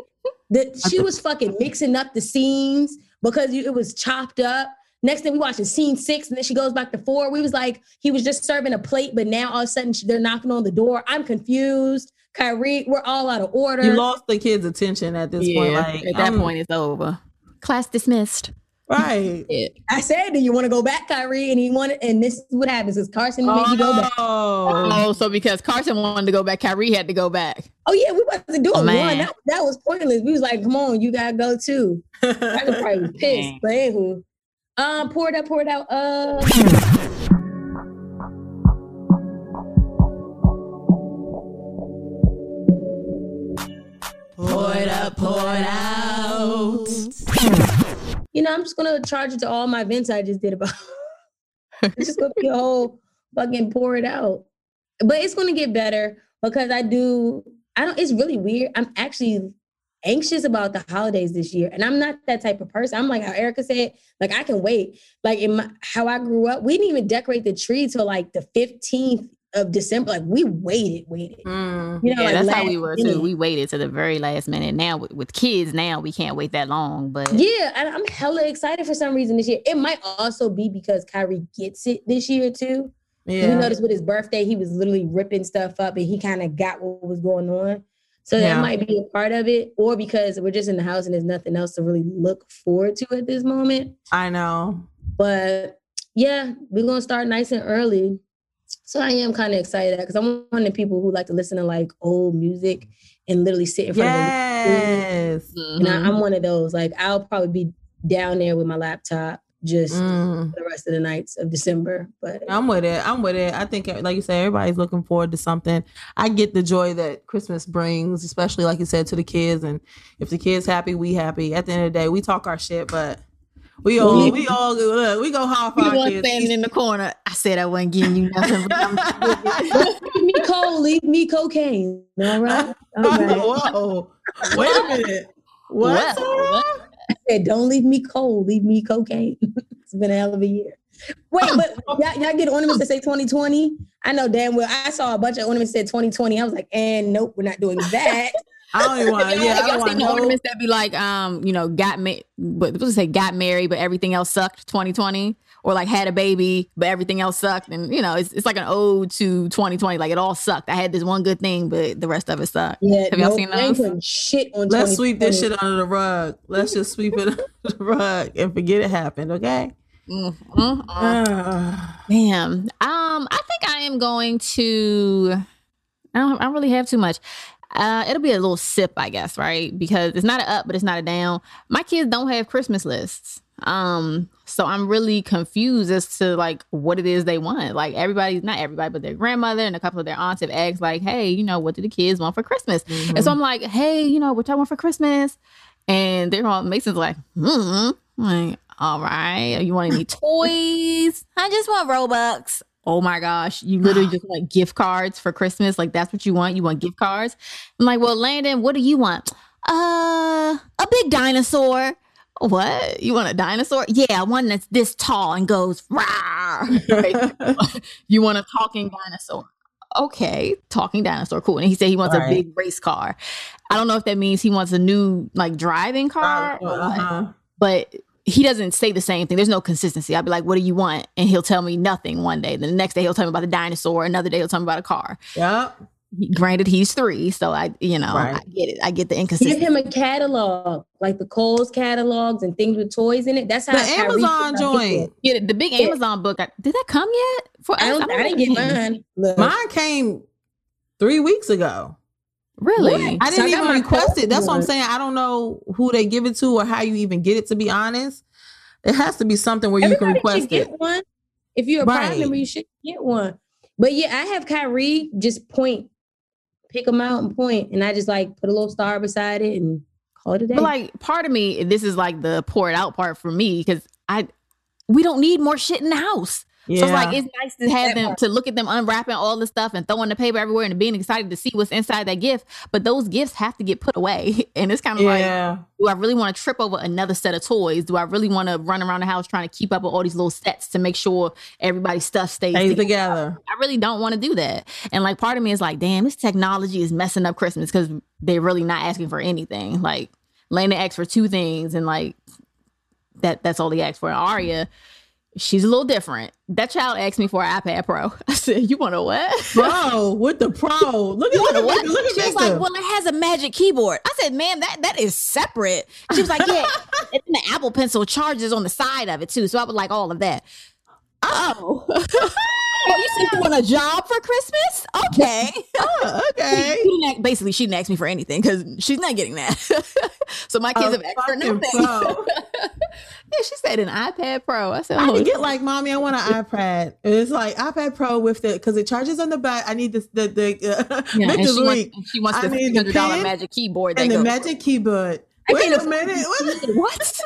Speaker 6: That she was fucking mixing up the scenes because you, it was chopped up. Next thing we watching scene six, and then she goes back to four. We was like, he was just serving a plate, but now all of a sudden she- they're knocking on the door. I'm confused. Kyrie, we're all out of order.
Speaker 2: you lost the kids' attention at this point.
Speaker 1: Yeah,
Speaker 2: Like
Speaker 1: at that
Speaker 2: I'm-
Speaker 1: point, it's over. Class dismissed.
Speaker 2: right?
Speaker 6: I said, "Do you want to go back, Kyrie?" And he wanted, and this is what happens: is Carson made you go back.
Speaker 2: Oh,
Speaker 1: Oh, so because Carson wanted to go back, Kyrie had to go back.
Speaker 6: Oh yeah, we wasn't doing
Speaker 1: Oh,
Speaker 6: one.
Speaker 1: man.
Speaker 6: That, that was pointless. We was like, "Come on, you gotta go too." I could probably was pissed,
Speaker 1: Dang.
Speaker 6: but anywho, um, pour it out, pour it out. Uh,
Speaker 2: pour it up, pour it out.
Speaker 6: you know, I'm just gonna charge it to all my vents I just did about. it's just gonna be a whole fucking pour it out, but it's gonna get better because I do. I don't. It's really weird. I'm actually anxious about the holidays this year. And I'm not that type of person. I'm like how Erica said, like I can wait. Like in my, how I grew up, we didn't even decorate the tree till like the 15th of December. Like we waited, waited.
Speaker 2: Mm.
Speaker 6: You know,
Speaker 1: yeah,
Speaker 6: like
Speaker 1: that's how we were
Speaker 6: minute.
Speaker 1: too. We waited to the very last minute. Now with, with kids, now we can't wait that long. But
Speaker 6: Yeah, and I'm hella excited for some reason this year. It might also be because Kyrie gets it this year too. We
Speaker 2: Yeah.
Speaker 6: noticed with his birthday, he was literally ripping stuff up and he kind of got what was going on. So
Speaker 2: Yeah.
Speaker 6: that might be a part of it, or because we're just in the house and there's nothing else to really look forward to at this moment.
Speaker 2: I know.
Speaker 6: But yeah, we're gonna start nice and early. So I am kind of excited because I'm one of the people who like to listen to like old music and literally sit in front of
Speaker 2: Yes.
Speaker 6: the and I, I'm mm-hmm. one of those. Like I'll probably be down there with my laptop just
Speaker 2: Mm.
Speaker 6: the rest of the nights of December. But
Speaker 2: I'm with it. I'm with it. I think, like you said, everybody's looking forward to something. I get the joy that Christmas brings, especially like you said to the kids. And if the kids happy, we happy. At the end of the day, we talk our shit, but we all we all look. We go hard for
Speaker 1: you
Speaker 2: our
Speaker 1: the one
Speaker 2: kids.
Speaker 1: standing in the corner. I said I wasn't giving you nothing. But I'm
Speaker 6: leave me cold, leave me cocaine. All right. All right.
Speaker 2: Whoa! Wait a minute. What?
Speaker 1: Well,
Speaker 6: I said, don't leave me cold, leave me cocaine. it's been a hell of a year. Wait, but y'all, y'all get ornaments that say 2020? I know damn well. I saw a bunch of ornaments that said 2020. I was like, and nope, we're not doing that.
Speaker 2: I don't even want.
Speaker 1: Y'all-
Speaker 2: I don't want
Speaker 1: the
Speaker 2: no.
Speaker 1: ornaments that be like, um, you know, got me, but supposed to say got married, but everything else sucked. 2020, or like had a baby, but everything else sucked, and you know, it's it's like an ode to 2020. Like it all sucked. I had this one good thing, but the rest of it sucked.
Speaker 6: Yeah,
Speaker 1: Have y'all
Speaker 6: nope,
Speaker 1: seen
Speaker 6: I
Speaker 1: those?
Speaker 6: shit on
Speaker 2: Let's sweep this shit under the rug. Let's just sweep it under the rug and forget it happened. Okay.
Speaker 1: Mm, mm, mm.
Speaker 2: Ah.
Speaker 1: Damn. Um, I think I am going to. I don't. I don't really have too much. Uh, it'll be a little sip, I guess, right? Because it's not a up, but it's not a down. My kids don't have Christmas lists. Um, so I'm really confused as to like what it is they want. Like everybody's not everybody, but their grandmother and a couple of their aunts have asked, like, "Hey, you know, what do the kids want for Christmas?" And so I'm like, "Hey, you know, what y'all want for Christmas?" And they're all Mason's like, "Hmm." Like, all right, you want any toys? I just want Robux. Oh my gosh, you literally just want gift cards for Christmas? Like that's what you want? You want gift cards? I'm like, well, Landon, what do you want? Uh, a big dinosaur. What? You want a dinosaur? Yeah, one that's this tall and goes rah. You want a talking dinosaur? Okay, talking dinosaur, cool. And he said he wants
Speaker 2: Right.
Speaker 1: a big race car. I don't know if that means he wants a new like driving car, or
Speaker 2: Uh-huh.
Speaker 1: but he doesn't say the same thing. There's no consistency. I'll be like, "What do you want?" And he'll tell me nothing one day. Then the next day he'll tell me about the dinosaur. Another day he'll tell me about a car.
Speaker 2: Yep.
Speaker 1: He- granted, he's three, so I, you know,
Speaker 2: Right.
Speaker 1: I get it. I get the inconsistency Give
Speaker 6: him a catalog, like the Kohl's catalogs and things with toys in it. That's how
Speaker 2: The
Speaker 6: Kyrie
Speaker 2: Amazon
Speaker 6: got his
Speaker 2: joint.
Speaker 6: book.
Speaker 1: Yeah, the big
Speaker 6: Yeah.
Speaker 1: Amazon book. I- Did that come yet? For
Speaker 6: I, don't,
Speaker 1: don't
Speaker 6: I, didn't get mine. Look,
Speaker 2: Mine came three weeks ago.
Speaker 1: Really?
Speaker 6: What?
Speaker 2: I didn't
Speaker 6: I got
Speaker 2: even
Speaker 6: my
Speaker 2: request it. That's what I'm saying. I don't know who they give it to or how you even get it. To be honest, it has to be something where you can request
Speaker 6: should get
Speaker 2: it.
Speaker 6: one. If you're a
Speaker 2: Right.
Speaker 6: prime member, you should get one. But yeah, I have Kyrie just point, pick them out and point, and I just like put a little star beside it and call it a day.
Speaker 1: But like, part of me, this is like the pour it out part for me because I, we don't need more shit in the house.
Speaker 2: Yeah.
Speaker 1: So it's like it's nice to have them to look at them unwrapping all the stuff and throwing the paper everywhere and being excited to see what's inside that gift. But those gifts have to get put away, and it's kind of like,
Speaker 2: yeah.
Speaker 1: do I really want to trip over another set of toys? Do I really want to run around the house trying to keep up with all these little sets to make sure everybody's stuff stays
Speaker 2: Stays
Speaker 1: together?
Speaker 2: together.
Speaker 1: I really don't want to do that. And like part of me is like, damn, this technology is messing up Christmas because they're really not asking for anything. Like Lena asked for two things and like that that's all he asked for. Aria, she's a little different. That child asked me for an iPad Pro. I said, You want a what?
Speaker 2: Bro, with the pro. Look at
Speaker 1: You
Speaker 2: look
Speaker 1: want a
Speaker 2: at
Speaker 1: what?
Speaker 2: Look at
Speaker 1: She was like, Well, it has a magic keyboard. I said, Man, that that is separate. She was like, Yeah, and then the Apple Pencil charges on the side of it too. So I would like all of that. Uh oh. Oh, you said you want a job for Christmas? Okay.
Speaker 2: Oh, okay.
Speaker 1: She didn't basically, she didn't ask me for anything because she's not getting that. so my kids
Speaker 2: A
Speaker 1: have asked for nothing. yeah, she said an iPad Pro. I said,
Speaker 2: I
Speaker 1: oh,
Speaker 2: can get like, mommy, I want an iPad. It's like iPad Pro with the because it charges on the back. I need this the the uh,
Speaker 1: yeah, and she wants, she wants the
Speaker 2: the
Speaker 1: hundred dollar magic keyboard
Speaker 2: and the
Speaker 1: goes.
Speaker 2: magic keyboard.
Speaker 6: I
Speaker 2: Wait a minute. What?
Speaker 1: what?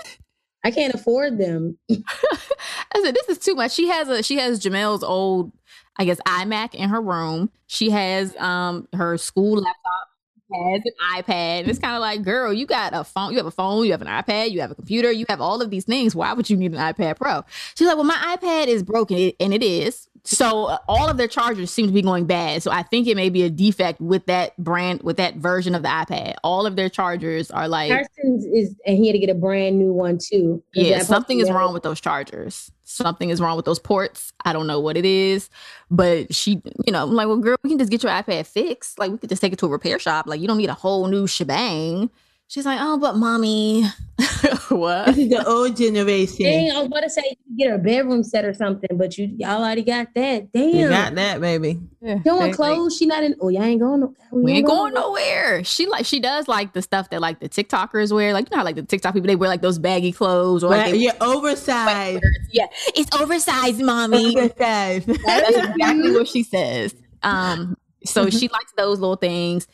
Speaker 6: I can't afford them.
Speaker 1: I said, this is too much. She has a she has Jamel's old, I guess, iMac in her room. She has um her school laptop, has an iPad. And it's kind of like, girl, you got a phone, you have a phone, you have an iPad, you have a computer, you have all of these things. Why would you need an iPad Pro? She's like, well, my iPad is broken, and it is. So uh, all of their chargers seem to be going bad. So I think it may be a defect with that brand, with that version of the iPad. All of their chargers are like,
Speaker 6: Carson's is, and he had to get a brand new one too.
Speaker 1: yeah, something is wrong with those chargers. Something is wrong with those ports. I don't know what it is, but she, you know, I'm like, well, girl, we can just get your iPad fixed. Like, we could just take it to a repair shop. Like, you don't need a whole new shebang. She's like, oh, but mommy, what?
Speaker 2: This is the old generation.
Speaker 6: Dang, I was about to say you get her a bedroom set or something, but you y'all already got that. Damn.
Speaker 2: You got that, baby.
Speaker 6: You don't want clothes? She not in. Oh, y'all ain't going. No,
Speaker 1: We ain't going nowhere. She like she does like the stuff that like the TikTokers wear. Like you know how like the TikTok people they wear like those baggy clothes or like
Speaker 2: Right,
Speaker 1: they,
Speaker 2: yeah, oversized.
Speaker 1: yeah, it's oversized, mommy.
Speaker 2: Oversized.
Speaker 1: That's exactly what she says. Um, so she likes those little things.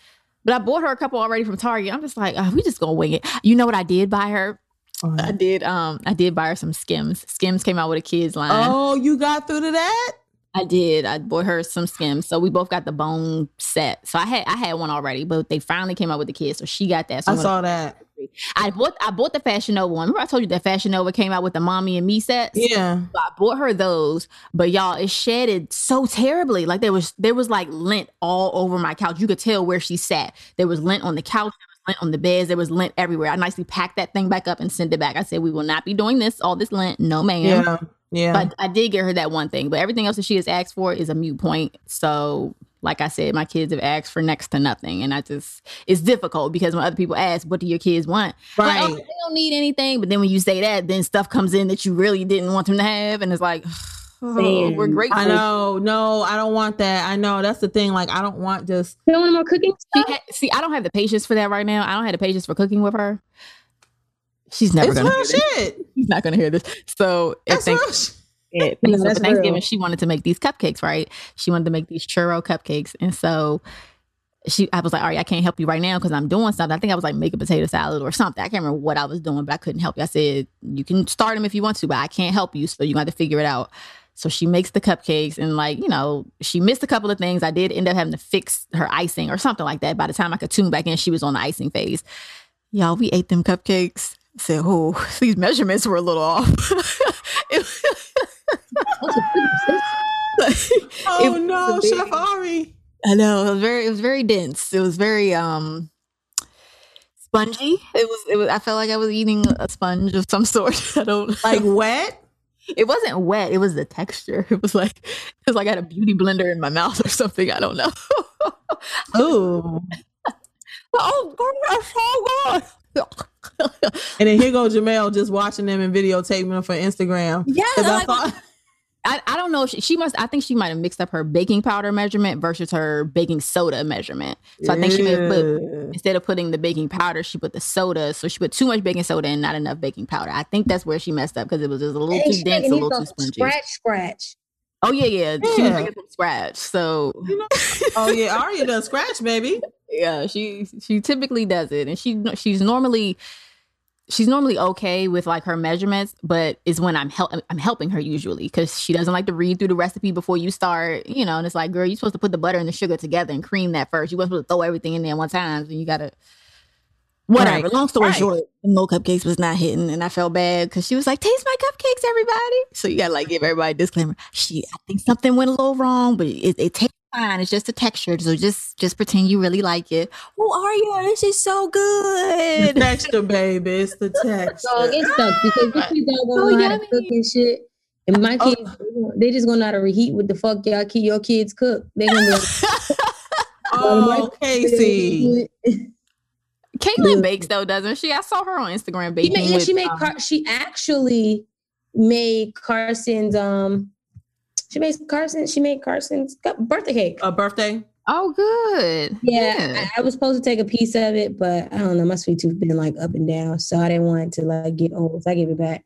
Speaker 1: But I bought her a couple already from Target. I'm just like, oh, we just gonna wing it. You know what I did buy her? I did. Um, I did buy her some Skims. Skims came out with a kids line.
Speaker 2: Oh, you got through to that?
Speaker 1: I did. I bought her some Skims. So we both got the bone set. So I had I had one already, but they finally came out with the kids. So she got that. So
Speaker 2: I saw that.
Speaker 1: I bought I bought the Fashion Nova one. Remember I told you that Fashion Nova came out with the mommy and me sets?
Speaker 2: Yeah.
Speaker 1: So I bought her those, but y'all, it shedded so terribly. Like there was there was like lint all over my couch. You could tell where she sat. There was lint on the couch, there was lint on the beds, there was lint everywhere. I nicely packed that thing back up and sent it back. I said, We will not be doing this, all this lint. No ma'am.
Speaker 2: Yeah. Yeah.
Speaker 1: But I did get her that one thing. But everything else that she has asked for is a mute point. So like I said, my kids have asked for next to nothing. And I just it's difficult because when other people ask, what do your kids want? Like, oh,
Speaker 2: Right.
Speaker 1: they don't need anything. But then when you say that, then stuff comes in that you really didn't want them to have. And it's like, oh, we're grateful.
Speaker 2: I know. No, I don't want that. I know. That's the thing. Like, I don't want just.
Speaker 6: You don't want more cooking stuff?
Speaker 1: see, I don't have the patience for that right now. I don't have the patience for cooking with her. She's never
Speaker 2: It's
Speaker 1: gonna
Speaker 2: real
Speaker 1: hear this.
Speaker 2: shit.
Speaker 1: She's not gonna hear this. So
Speaker 2: That's
Speaker 1: Thank-
Speaker 2: real shit.
Speaker 1: so for Thanksgiving,
Speaker 6: real.
Speaker 1: she wanted to make these cupcakes, right? She wanted to make these churro cupcakes, and so she, I was like, "All right, I can't help you right now because I'm doing something." I think I was like making potato salad or something. I can't remember what I was doing, but I couldn't help you. I said, "You can start them if you want to, but I can't help you, so you got to figure it out." So she makes the cupcakes, and like you know, she missed a couple of things. I did end up having to fix her icing or something like that. By the time I could tune back in, she was on the icing phase. Y'all, we ate them cupcakes. Said, "Oh, these measurements were a little off." It-
Speaker 2: Oh
Speaker 1: It
Speaker 2: no, Chef Ari.
Speaker 1: I know it was very it was very dense. It was very um spongy. It was it was I felt like I was eating a sponge of some sort. I don't
Speaker 2: Like wet.
Speaker 1: it wasn't wet, it was the texture. It was like it was like I had a beauty blender in my mouth or something. I don't know.
Speaker 2: oh,
Speaker 1: oh girl, that's so good.
Speaker 2: And then here goes Jamel just watching them and videotaping them for Instagram.
Speaker 1: Yeah,
Speaker 2: I
Speaker 1: like-
Speaker 2: thought-
Speaker 1: I, I don't know. She, she must. I think she might have mixed up her baking powder measurement versus her baking soda measurement. So I think she may have put instead of putting the baking powder, she put the soda. So she put too much baking soda and not enough baking powder. I think that's where she messed up because it was just a little
Speaker 6: Dang,
Speaker 1: too dense, a little too spongy.
Speaker 6: Scratch, scratch.
Speaker 1: Oh yeah, yeah. She was
Speaker 2: Yeah.
Speaker 1: making from scratch. So
Speaker 2: Oh yeah, Aria does scratch, baby.
Speaker 1: yeah, she she typically does it, and she she's normally she's normally okay with like her measurements, but is when I'm help I'm helping her usually because she doesn't like to read through the recipe before you start, you know. And it's like, girl, you're supposed to put the butter and the sugar together and cream that first. You weren't supposed to throw everything in there one time, so you gotta. Whatever.
Speaker 2: Right.
Speaker 1: Long story
Speaker 2: Right.
Speaker 1: short, the no cupcakes was not hitting, and I felt bad because she was like, "Taste my cupcakes, everybody." So you gotta like give everybody a disclaimer. She, I think something went a little wrong, but it, it tastes fine. It's just a texture, so just just pretend you really like it. Oh, Aria, this is so
Speaker 2: The
Speaker 1: good.
Speaker 2: texture, baby. It's the
Speaker 6: So
Speaker 2: texture.
Speaker 6: get stuck because these people don't
Speaker 1: So
Speaker 6: know how to cook and shit. And my
Speaker 2: Oh.
Speaker 6: kids, they just gonna know how to reheat with the fuck y'all keep your kids cook. They gonna be like,
Speaker 2: Oh, Casey.
Speaker 1: Caitlin bakes though, doesn't she? I saw her on Instagram
Speaker 6: She
Speaker 1: baking.
Speaker 6: made, yeah,
Speaker 1: with,
Speaker 6: she made
Speaker 1: um,
Speaker 6: Car- she actually made Carson's um she made Carson she made Carson's birthday cake.
Speaker 2: A birthday.
Speaker 1: oh, good.
Speaker 6: Yeah, I, I was supposed to take a piece of it, but I don't know. My sweet tooth been like up and down, so I didn't want it to like get old. So I gave it back.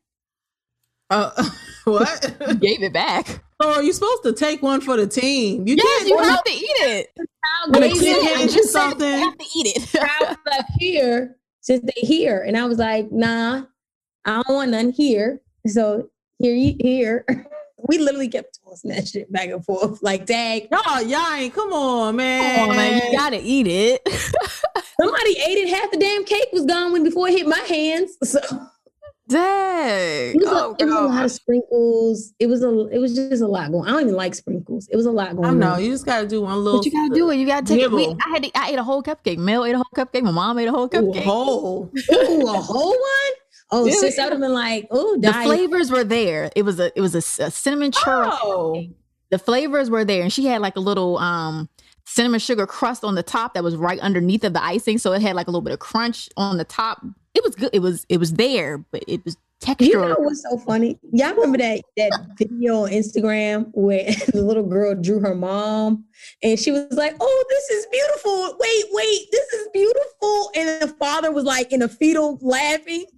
Speaker 2: Uh, what?
Speaker 1: Gave it back.
Speaker 2: oh, you're supposed to take one for the team. You
Speaker 1: Yes,
Speaker 2: can't.
Speaker 1: you have to eat it.
Speaker 2: When a kid
Speaker 6: it-
Speaker 2: hands you something.
Speaker 1: You have to eat it.
Speaker 6: Child left here since they here, and I was like, nah, I don't want none here. So here, you here. We literally kept tossing that shit back and forth, like, dang.
Speaker 2: Y'all, y'all ain't. Come on, man.
Speaker 1: Come on, man. You gotta eat it.
Speaker 6: somebody ate it. Half the damn cake was gone when before it hit my hands. So
Speaker 1: Dang.
Speaker 6: it was,
Speaker 1: Oh,
Speaker 6: a, it was a lot of sprinkles. It was a it was just a lot going. I don't even like sprinkles. It was a lot going
Speaker 2: I
Speaker 6: on.
Speaker 2: know. You just gotta do one little.
Speaker 1: But you gotta do it. You gotta take it. We. I had to, I ate a whole cupcake. Mel ate a whole cupcake. My mom ate a whole
Speaker 2: Ooh,
Speaker 1: cupcake.
Speaker 2: whole.
Speaker 6: Ooh, a whole one? Oh,
Speaker 1: Yeah.
Speaker 6: sis, I would have been like, oh,
Speaker 1: the flavors were there. It was a it was a cinnamon churro.
Speaker 2: Oh.
Speaker 1: The flavors were there, and she had like a little um cinnamon sugar crust on the top that was right underneath of the icing, so it had like a little bit of crunch on the top. It was good. It was it was there, but it was
Speaker 6: You
Speaker 1: textural.
Speaker 6: know what's so funny? Y'all remember that that video on Instagram where the little girl drew her mom and she was like, "Oh, this is beautiful. Wait, wait, this is beautiful." And the father was like in a fetal laughing.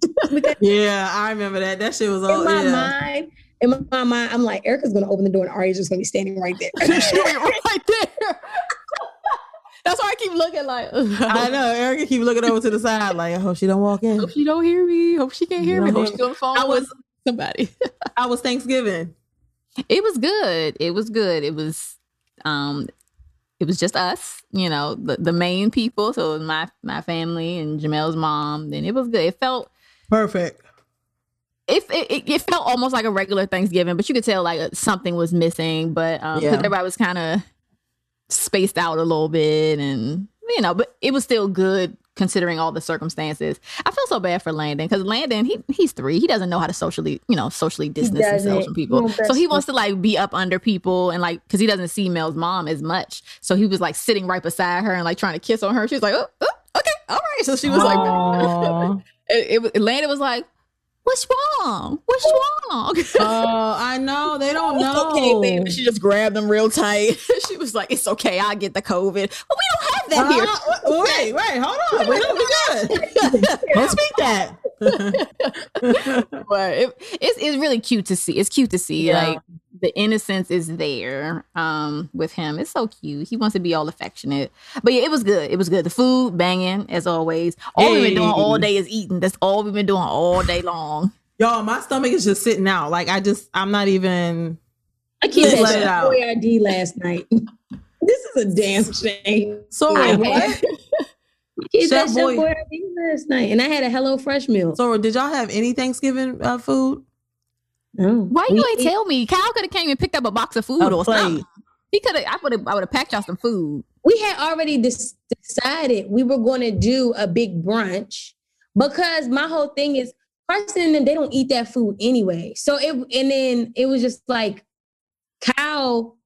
Speaker 2: Yeah, I remember that. That shit was all.
Speaker 6: in my
Speaker 2: yeah.
Speaker 6: mind, in my, mind, I'm like, Erica's gonna open the door and Aria's just gonna be standing right there.
Speaker 1: Right there. That's why I keep looking like.
Speaker 2: I know. Erica keep looking over to the side like, I hope she don't walk in.
Speaker 1: Hope she don't hear me. Hope she can't hear me.
Speaker 2: don't
Speaker 1: Hope she's on the phone
Speaker 2: I was-
Speaker 1: with somebody.
Speaker 2: I was Thanksgiving.
Speaker 1: it was good. It was good. It was um it was just us, you know, the, the main people. So it was my my family and Jamel's mom. And it was good. It felt
Speaker 2: Perfect.
Speaker 1: it, it, it felt almost like a regular Thanksgiving, but you could tell like something was missing. But um,
Speaker 2: Yeah.
Speaker 1: everybody was kind of spaced out a little bit, and you know, but it was still good considering all the circumstances. I feel so bad for Landon because Landon he he's three. He doesn't know how to socially you know socially distance himself from people. So he wants to like be up under people and like because he doesn't see Mel's mom as much. So he was like sitting right beside her and like trying to kiss on her. She was like, oh, oh okay, all right. So she was like.
Speaker 2: Aw.
Speaker 1: It, it, was- Landon was like, "What's wrong? What's wrong?"
Speaker 2: Oh, I know. They don't know.
Speaker 1: okay, baby. She just grabbed them real tight. she was like, "It's okay. I'll get the COVID." But we don't have that here.
Speaker 2: Uh, wait, wait, hold on. We don't good. Don't speak that.
Speaker 1: but it, it's it's really cute to see. It's cute to see.
Speaker 2: Yeah.
Speaker 1: Like the innocence is there um with him. It's so cute. He wants to be all affectionate. But yeah, it was good. It was good. The food banging as always. All we've been doing all day is eating. That's all we've been doing all day long.
Speaker 2: Y'all, my stomach is just sitting out. Like I just, I'm not even.
Speaker 6: I keep
Speaker 2: Just
Speaker 6: that
Speaker 2: let it
Speaker 6: shit
Speaker 2: out.
Speaker 6: ID last night. this is a damn shame.
Speaker 2: So
Speaker 1: I
Speaker 2: what?
Speaker 6: Keep that
Speaker 2: Chef
Speaker 6: Chef
Speaker 2: Boy-
Speaker 6: Boyardee last night, and I had a Hello Fresh meal.
Speaker 2: So did y'all have any Thanksgiving uh, food?
Speaker 6: Oh.
Speaker 1: Why you
Speaker 6: We
Speaker 1: ain't
Speaker 6: ate-
Speaker 1: tell me? Kyle could have came and picked up a box of food
Speaker 2: A
Speaker 1: or
Speaker 2: plate.
Speaker 1: something. He could have. I would have. I would have packed y'all some food.
Speaker 6: we had already dis- decided we were going to do a big brunch because my whole thing is Carson and them, they don't eat that food anyway. So it and then it was just like Kyle,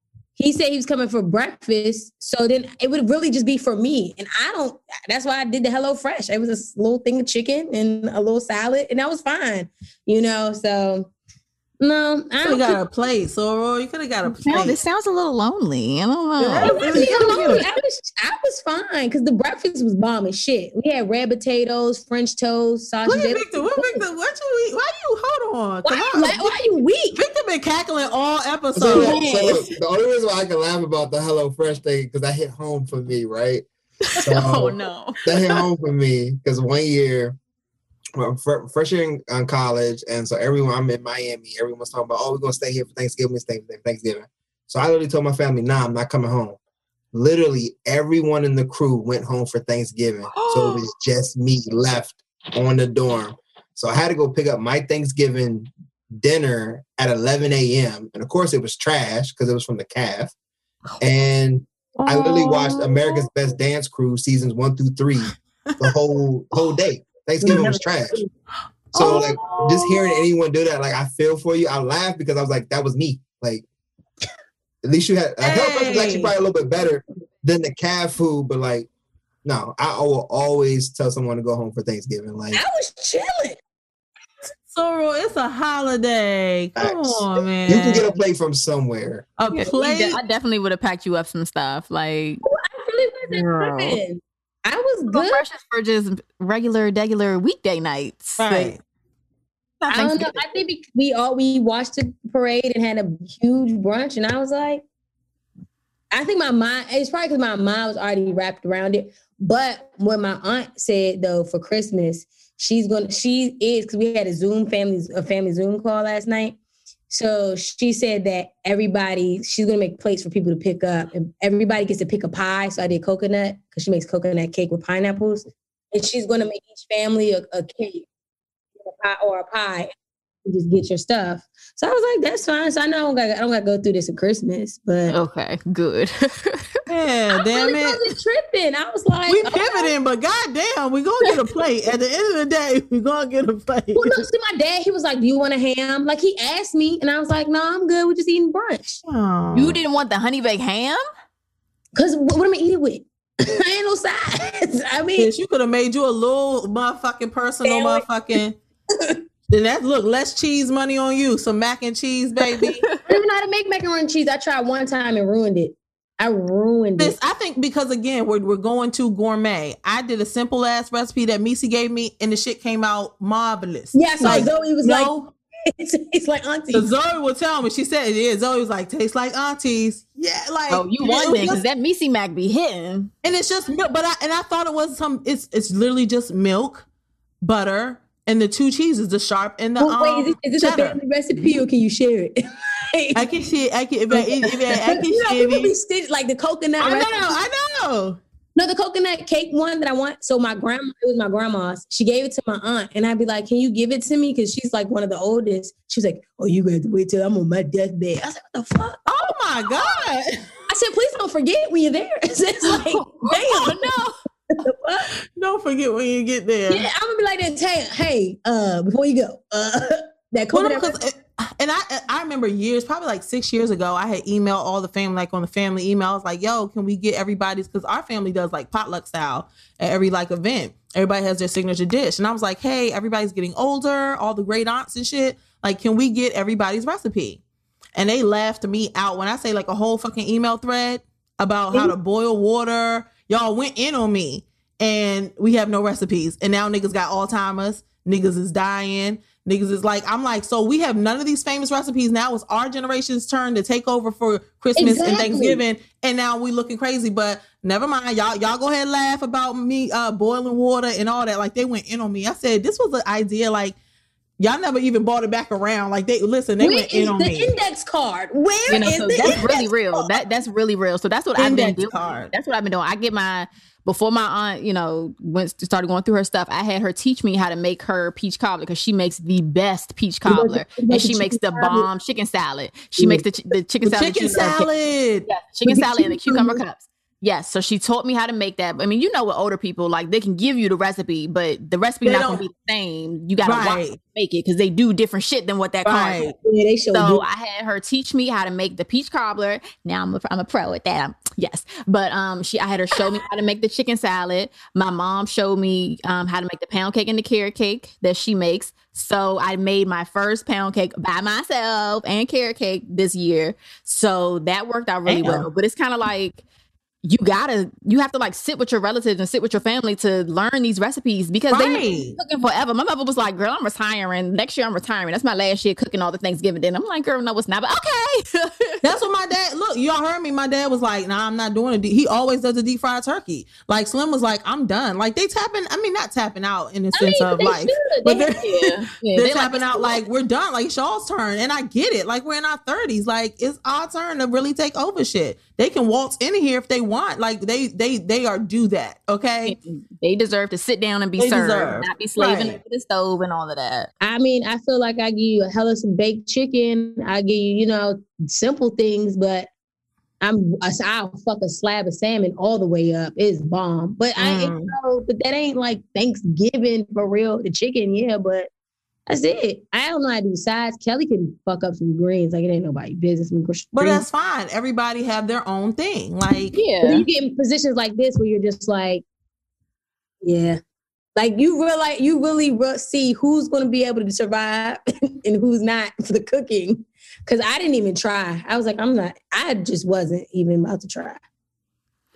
Speaker 6: he said he was coming for breakfast. So then it would really just be for me. And I don't that's why I did the Hello Fresh. It was a s- little thing of chicken and a little salad, and that was fine. You know, so no, I
Speaker 2: You
Speaker 6: don't
Speaker 2: got a plate, Soror. You could have got a
Speaker 1: Sounds, it
Speaker 2: plate.
Speaker 1: sounds a little lonely. I don't know.
Speaker 2: Yeah.
Speaker 6: It lonely. I was I was fine because the breakfast was bomb and shit. We had red potatoes, French toast,
Speaker 2: Look
Speaker 6: sausage.
Speaker 2: at Victor. What Victor? What you eat? Why you hold on?
Speaker 6: Why,
Speaker 2: Come
Speaker 6: you
Speaker 2: on.
Speaker 6: la- why you weak?
Speaker 2: Victor been cackling all
Speaker 8: So,
Speaker 2: episodes.
Speaker 8: so the only reason why I can laugh about the Hello Fresh thing because that hit home for me, right? So
Speaker 1: oh no.
Speaker 8: that hit home for me because one year, well, fr- fresh year in in college, and so everyone I'm in Miami. Everyone's talking about, oh, we're gonna stay here for Thanksgiving, stay for Thanksgiving. So I literally told my family, nah, I'm not coming home. Literally, everyone in the crew went home for Thanksgiving, so it was just me left on the dorm. So I had to go pick up my Thanksgiving dinner at 11 a.m. And of course, it was trash because it was from the calf. And I literally watched America's Best Dance Crew seasons one through three the whole whole day. Thanksgiving was trash. So like just hearing anyone do that, like I feel for you. I laugh because I was like, that was me. Like at least you had Hello Fresh was actually probably a little bit better than the calf food, but like no, I will always tell someone to go home for Thanksgiving. Like
Speaker 6: I was chilling.
Speaker 2: Soror, it's a holiday. Come
Speaker 8: Facts.
Speaker 2: on, man.
Speaker 8: you can get a plate from somewhere.
Speaker 2: a
Speaker 1: Yeah,
Speaker 2: plate.
Speaker 1: I definitely would have packed you up some stuff. Like
Speaker 6: I really wasn't
Speaker 1: Girl.
Speaker 6: tripping. I was good.
Speaker 1: fresh for just regular, regular weekday nights.
Speaker 2: Right.
Speaker 1: Not
Speaker 6: I don't know. I think we, we all we watched the parade and had a huge brunch, and I was like, I think my mind. It's probably because my mind was already wrapped around it. But what my aunt said though for Christmas, she's gonna. She is because we had a Zoom family a family Zoom call last night. So she said that everybody she's gonna make plates for people to pick up, and everybody gets to pick a pie. So I did coconut because she makes coconut cake with pineapples. and she's to make each family a, a cake pie, or a pie. You just get your stuff. So I was like, that's fine. So I know I don't got I don't got to go through this at Christmas, but
Speaker 1: Okay, good.
Speaker 2: Yeah,
Speaker 6: I
Speaker 2: damn
Speaker 6: really
Speaker 2: it.
Speaker 6: wasn't tripping. I was like,
Speaker 2: We
Speaker 6: okay.
Speaker 2: pivoting, but goddamn, we gonna get a plate. At the end of the day, we gonna get a plate.
Speaker 6: Well, look, see, my dad, he was like, "Do you want a ham?" Like he asked me, and I was like, "No, I'm good. We're just eating brunch."
Speaker 2: Oh.
Speaker 1: you didn't want the honey baked ham?
Speaker 6: Cause what, what am I eating with? I ain't no sides. I mean,
Speaker 2: Bitch, you could have made you a little motherfucking personal
Speaker 6: Sandwich.
Speaker 2: motherfucking. Then that look less cheese money on you. Some mac and cheese, baby.
Speaker 6: I don't even know how to make macaroni and cheese. I tried one time and ruined it. I ruined
Speaker 2: this
Speaker 6: it.
Speaker 2: I think because again we're we're going to gourmet. I did a simple ass recipe that Missy gave me, and the shit came out marvelous.
Speaker 6: Yeah, so
Speaker 2: Like,
Speaker 6: Zoe was
Speaker 2: no,
Speaker 6: like, it's, it's like auntie.
Speaker 2: So Zoe will tell me. She said it is. Zoe was like, tastes like aunties. Yeah, like
Speaker 1: Oh, you
Speaker 2: it
Speaker 1: won
Speaker 2: was
Speaker 1: because that Missy Mac be hitting.
Speaker 2: and it's just milk. But I and I thought it was some. It's it's literally just milk, butter, and the two cheeses, the sharp and the
Speaker 6: Well,
Speaker 2: um,
Speaker 6: wait, is this, is this a family recipe or can you share it?
Speaker 2: I can share. I can. If I, if I, I can
Speaker 6: you know,
Speaker 2: share
Speaker 6: people be
Speaker 2: it.
Speaker 6: stitched like the coconut.
Speaker 2: I know.
Speaker 6: recipe.
Speaker 2: I know.
Speaker 6: No, the coconut cake one that I want. So my grandma, it was my grandma's. She gave it to my aunt, and I'd be like, "Can you give it to me?" Because she's like one of the oldest. She's like, "Oh, you got to wait till I'm on my deathbed." I was like, "What the fuck?"
Speaker 2: Oh my god.
Speaker 6: I said, "Please don't forget when you're there." It's like, damn, no.
Speaker 2: Don't forget when you get there.
Speaker 6: Yeah, I'm gonna be like that. Hey, hey, uh, before you go, uh, that
Speaker 2: Well, no,
Speaker 6: coconut.
Speaker 2: 'cause, uh, and I I remember years, probably like six years ago, I had emailed all the family, like on the family email. I was like, yo, can we get everybody's because our family does like potluck style at every like event. Everybody has their signature dish. And I was like, hey, everybody's getting older, all the great aunts and shit. Like, can we get everybody's recipe? And they laughed me out when I say like a whole fucking email thread about how to boil water. Y'all went in on me and we have no recipes. And now niggas got Alzheimer's. Niggas is dying. Niggas is like, I'm like, so we have none of these famous recipes. Now it's our generation's turn to take over for Christmas and Thanksgiving. And now we looking crazy. But never mind. Y'all, y'all go ahead and laugh about me uh boiling water and all that. Like they went in on me. I said this was an idea, like y'all never even brought it back around. Like they listen, they
Speaker 6: Where
Speaker 2: went in on
Speaker 6: the
Speaker 2: me.
Speaker 6: index card? Where
Speaker 1: You know,
Speaker 6: is
Speaker 1: so
Speaker 6: the
Speaker 1: that's
Speaker 6: index
Speaker 1: really real.
Speaker 6: card?
Speaker 1: That that's really real. So that's what I've been doing.
Speaker 2: card.
Speaker 1: That's what I've been doing. I get my before my aunt, you know, went started going through her stuff. I had her teach me how to make her peach cobbler because she makes the best peach cobbler, and she makes the bomb chicken salad. She makes the, the chicken salad,
Speaker 2: chicken
Speaker 1: that you love.
Speaker 2: salad.
Speaker 1: Chicken salad and the cucumber
Speaker 6: cucumber.
Speaker 1: cups. Yes, so she taught me how to make that. I mean, you know, with older people, like they can give you the recipe, but the recipe
Speaker 2: They
Speaker 1: not gonna be the same. You gotta watch
Speaker 2: Right.
Speaker 1: them make it because they do different shit than what that
Speaker 2: Right.
Speaker 6: Yeah, they
Speaker 1: So
Speaker 6: you.
Speaker 1: I had her teach me how to make the peach cobbler. Now I'm a, I'm a pro at that. I'm- yes, but um, she I had her show me how to make the chicken salad. My mom showed me um how to make the pound cake and the carrot cake that she makes. So I made my first pound cake by myself and carrot cake this year. So that worked out really
Speaker 2: Damn.
Speaker 1: well. But it's kind of like you gotta you have to like sit with your relatives and sit with your family to learn these recipes because they
Speaker 2: Right.
Speaker 1: cooking forever. My mother was like, "Girl, I'm retiring next year. I'm retiring. That's my last year cooking all the Thanksgiving dinner." I'm like, "Girl, no, it's not." But okay.
Speaker 2: That's what my dad. Look, y'all heard me. My dad was like, "Nah, I'm not doing it." He always does a deep fried turkey. Like Slim was like, "I'm done." Like they tapping. I mean, not tapping out in the
Speaker 6: I mean,
Speaker 2: sense of
Speaker 6: they
Speaker 2: life,
Speaker 6: should.
Speaker 2: but
Speaker 6: They
Speaker 2: they're,
Speaker 1: yeah, yeah,
Speaker 2: they're
Speaker 1: they
Speaker 2: tapping
Speaker 1: like-
Speaker 2: out like we're done. Like Shaw's turn, and I get it. Like we're in our 30s. Like it's our turn to really take over shit. They can waltz in here if they want. Like they they they are do that. Okay.
Speaker 1: They deserve to sit down and be
Speaker 2: They
Speaker 1: served,
Speaker 2: deserve.
Speaker 1: not be slaving
Speaker 2: Right.
Speaker 1: over the stove and all of that.
Speaker 6: I mean, I feel like I give you a hell of some baked chicken. I give you, you know, simple things, but I'm I'll fuck a slab of salmon all the way up. It's bomb. But I
Speaker 2: Mm.
Speaker 6: you know, but that ain't like Thanksgiving for real. The chicken, yeah, but that's it. I don't know how to do sides. Kelly can fuck up some greens. Like it ain't nobody business. I greens-
Speaker 2: But that's fine. Everybody have their own thing. Like
Speaker 6: But
Speaker 1: Yeah,
Speaker 6: you get in positions like this where you're just like, yeah. Like you realize you really re- see who's going to be able to survive and who's not for the cooking. Because I didn't even try. I was like, I'm not. I just wasn't even about to try.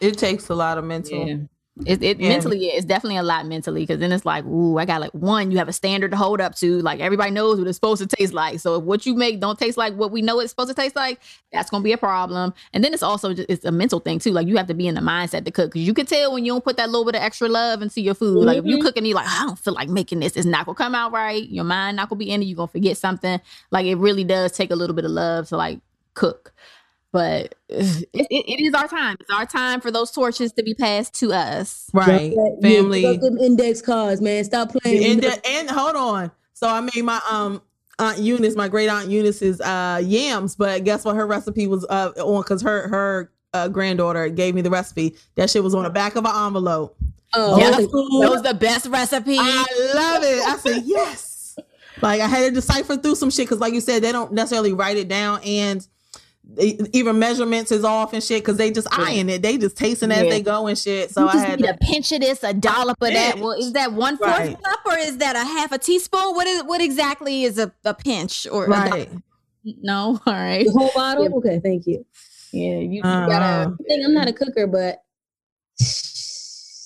Speaker 2: it takes a lot of mental.
Speaker 1: yeah. It, it
Speaker 2: Yeah.
Speaker 1: mentally, it's definitely a lot mentally because then it's like, ooh, I got like one. You have a standard to hold up to. Like everybody knows what it's supposed to taste like. So if what you make don't taste like what we know it's supposed to taste like, that's gonna be a problem. And then it's also just, it's a mental thing too. Like you have to be in the mindset to cook because you can tell when you don't put that little bit of extra love into your food. Like if you
Speaker 6: Mhm.
Speaker 1: cook and you're like, I don't feel like making this, it's not gonna come out right. Your mind not gonna be in it. You're gonna forget something. Like it really does take a little bit of love to like cook. But it, it, it is our time. It's our time for those torches to be passed to us.
Speaker 2: Right.
Speaker 6: Yeah,
Speaker 2: Family.
Speaker 6: pick up them index cards, man. Stop playing.
Speaker 2: and, the- and hold on. So I made my um aunt Eunice, my great aunt Eunice's uh yams, but guess what? Her recipe was uh on because her her uh, granddaughter gave me the recipe. That shit was on the back of an envelope.
Speaker 6: oh,
Speaker 1: Yes. That was the best recipe.
Speaker 2: I love it. I said yes. Like I had to decipher through some shit because, like you said, they don't necessarily write it down, and they, even measurements is off and shit because they just eyeing it. They just tasting as they go and shit. So
Speaker 1: you
Speaker 2: I had
Speaker 1: need
Speaker 2: to,
Speaker 1: a pinch of this, a dollop of that. Well, is that one fourth
Speaker 2: Right.
Speaker 1: cup or is that a half a teaspoon? What is what exactly is a, a pinch or
Speaker 2: right.
Speaker 1: dollop? no? All right.
Speaker 6: The whole bottle.
Speaker 1: Yeah.
Speaker 6: Okay, thank you.
Speaker 1: Yeah, you, you
Speaker 2: Uh,
Speaker 1: gotta.
Speaker 6: I think I'm not a cooker, but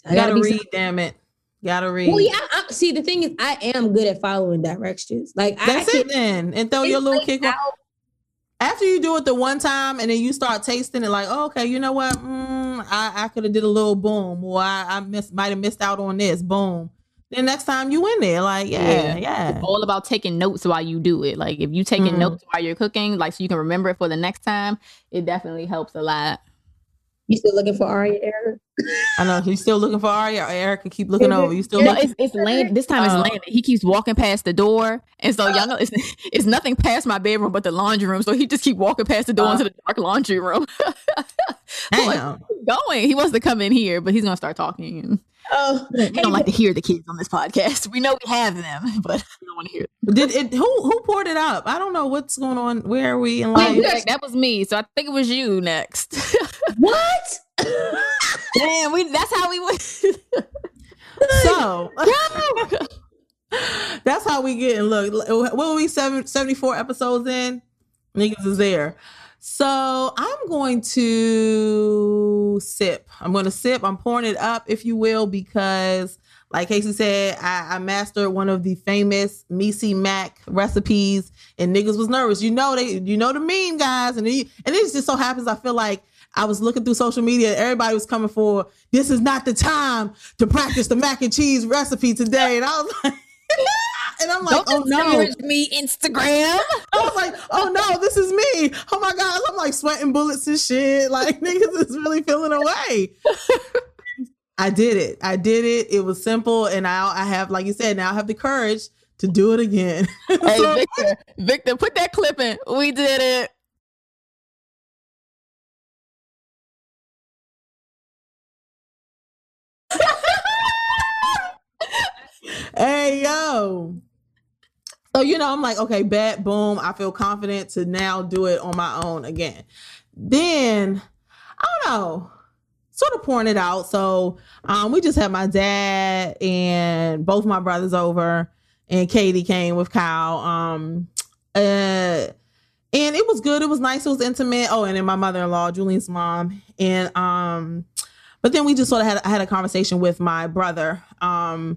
Speaker 6: I
Speaker 2: gotta
Speaker 6: be
Speaker 2: read. Damn it. Gotta read.
Speaker 6: Well, yeah. I, I- see, the thing is, I am good at following directions. Like
Speaker 2: That's
Speaker 6: I
Speaker 2: it then. And throw your little kick
Speaker 6: out.
Speaker 2: After you do it the one time and then you start tasting it like, oh, okay, you know what? Mm, I, I could have did a little boom or I, I miss, might have missed out on this. Boom. Then next time you in there, like, yeah, yeah.
Speaker 1: It's all about taking notes while you do it. Like if you taking
Speaker 2: Mhm.
Speaker 1: notes while you're cooking, like so you can remember it for the next time, it definitely helps a lot.
Speaker 6: You still looking for Aria Eric?
Speaker 2: I know he's still looking for Aria. Or Erica keep looking over. You still
Speaker 1: No,
Speaker 2: looking?
Speaker 1: it's it's land. This time it's
Speaker 2: Oh.
Speaker 1: landing. He keeps walking past the door, and so y'all know it's, it's nothing past my bedroom but the laundry room. So he just keep walking past the door
Speaker 2: Uh.
Speaker 1: into the dark laundry room. I'm like, he going. He wants to come in here, but he's gonna start talking. And
Speaker 6: Oh,
Speaker 1: we don't like to hear the kids on this podcast. We know we have them, but we don't want to hear. Them.
Speaker 2: Did it? Who who poured it up? I don't know what's going on. Where are we in life?
Speaker 1: Zach, that was me, so I think it was you next.
Speaker 6: what?
Speaker 1: Damn, we that's how we went.
Speaker 2: So that's how we get. Look, what were we seven, 74 episodes in? Niggas is there. So I'm going to sip. I'm going to sip. I'm pouring it up, if you will, because like Casey said, I, I mastered one of the famous Missy Mac recipes, and niggas was nervous. You know they, you know the meme guys, and and it just so happens I feel like I was looking through social media. Everybody was coming for this is not the time to practice the mac and cheese recipe today, and I was like. And I'm like, oh
Speaker 1: Don't
Speaker 2: no.
Speaker 1: me, Instagram.
Speaker 2: I was like, oh no, this is me. Oh my God. I'm like sweating bullets and shit. Like niggas is really feeling away. I did it. I did it. It was simple. And now I have, like you said, now I have the courage to do it again.
Speaker 1: Hey,
Speaker 2: So-
Speaker 1: Victor, Victor, put that clip in. We did it.
Speaker 2: Hey yo. So you know, I'm like, okay, bet, boom. I feel confident to now do it on my own again. Then I don't know, sort of pouring it out. So um, we just had my dad and both my brothers over, and Katie came with Kyle. Um, uh, and it was good. It was nice. It was intimate. Oh, and then my mother-in-law, Julian's mom, and um, but then we just sort of had I had a conversation with my brother. Um,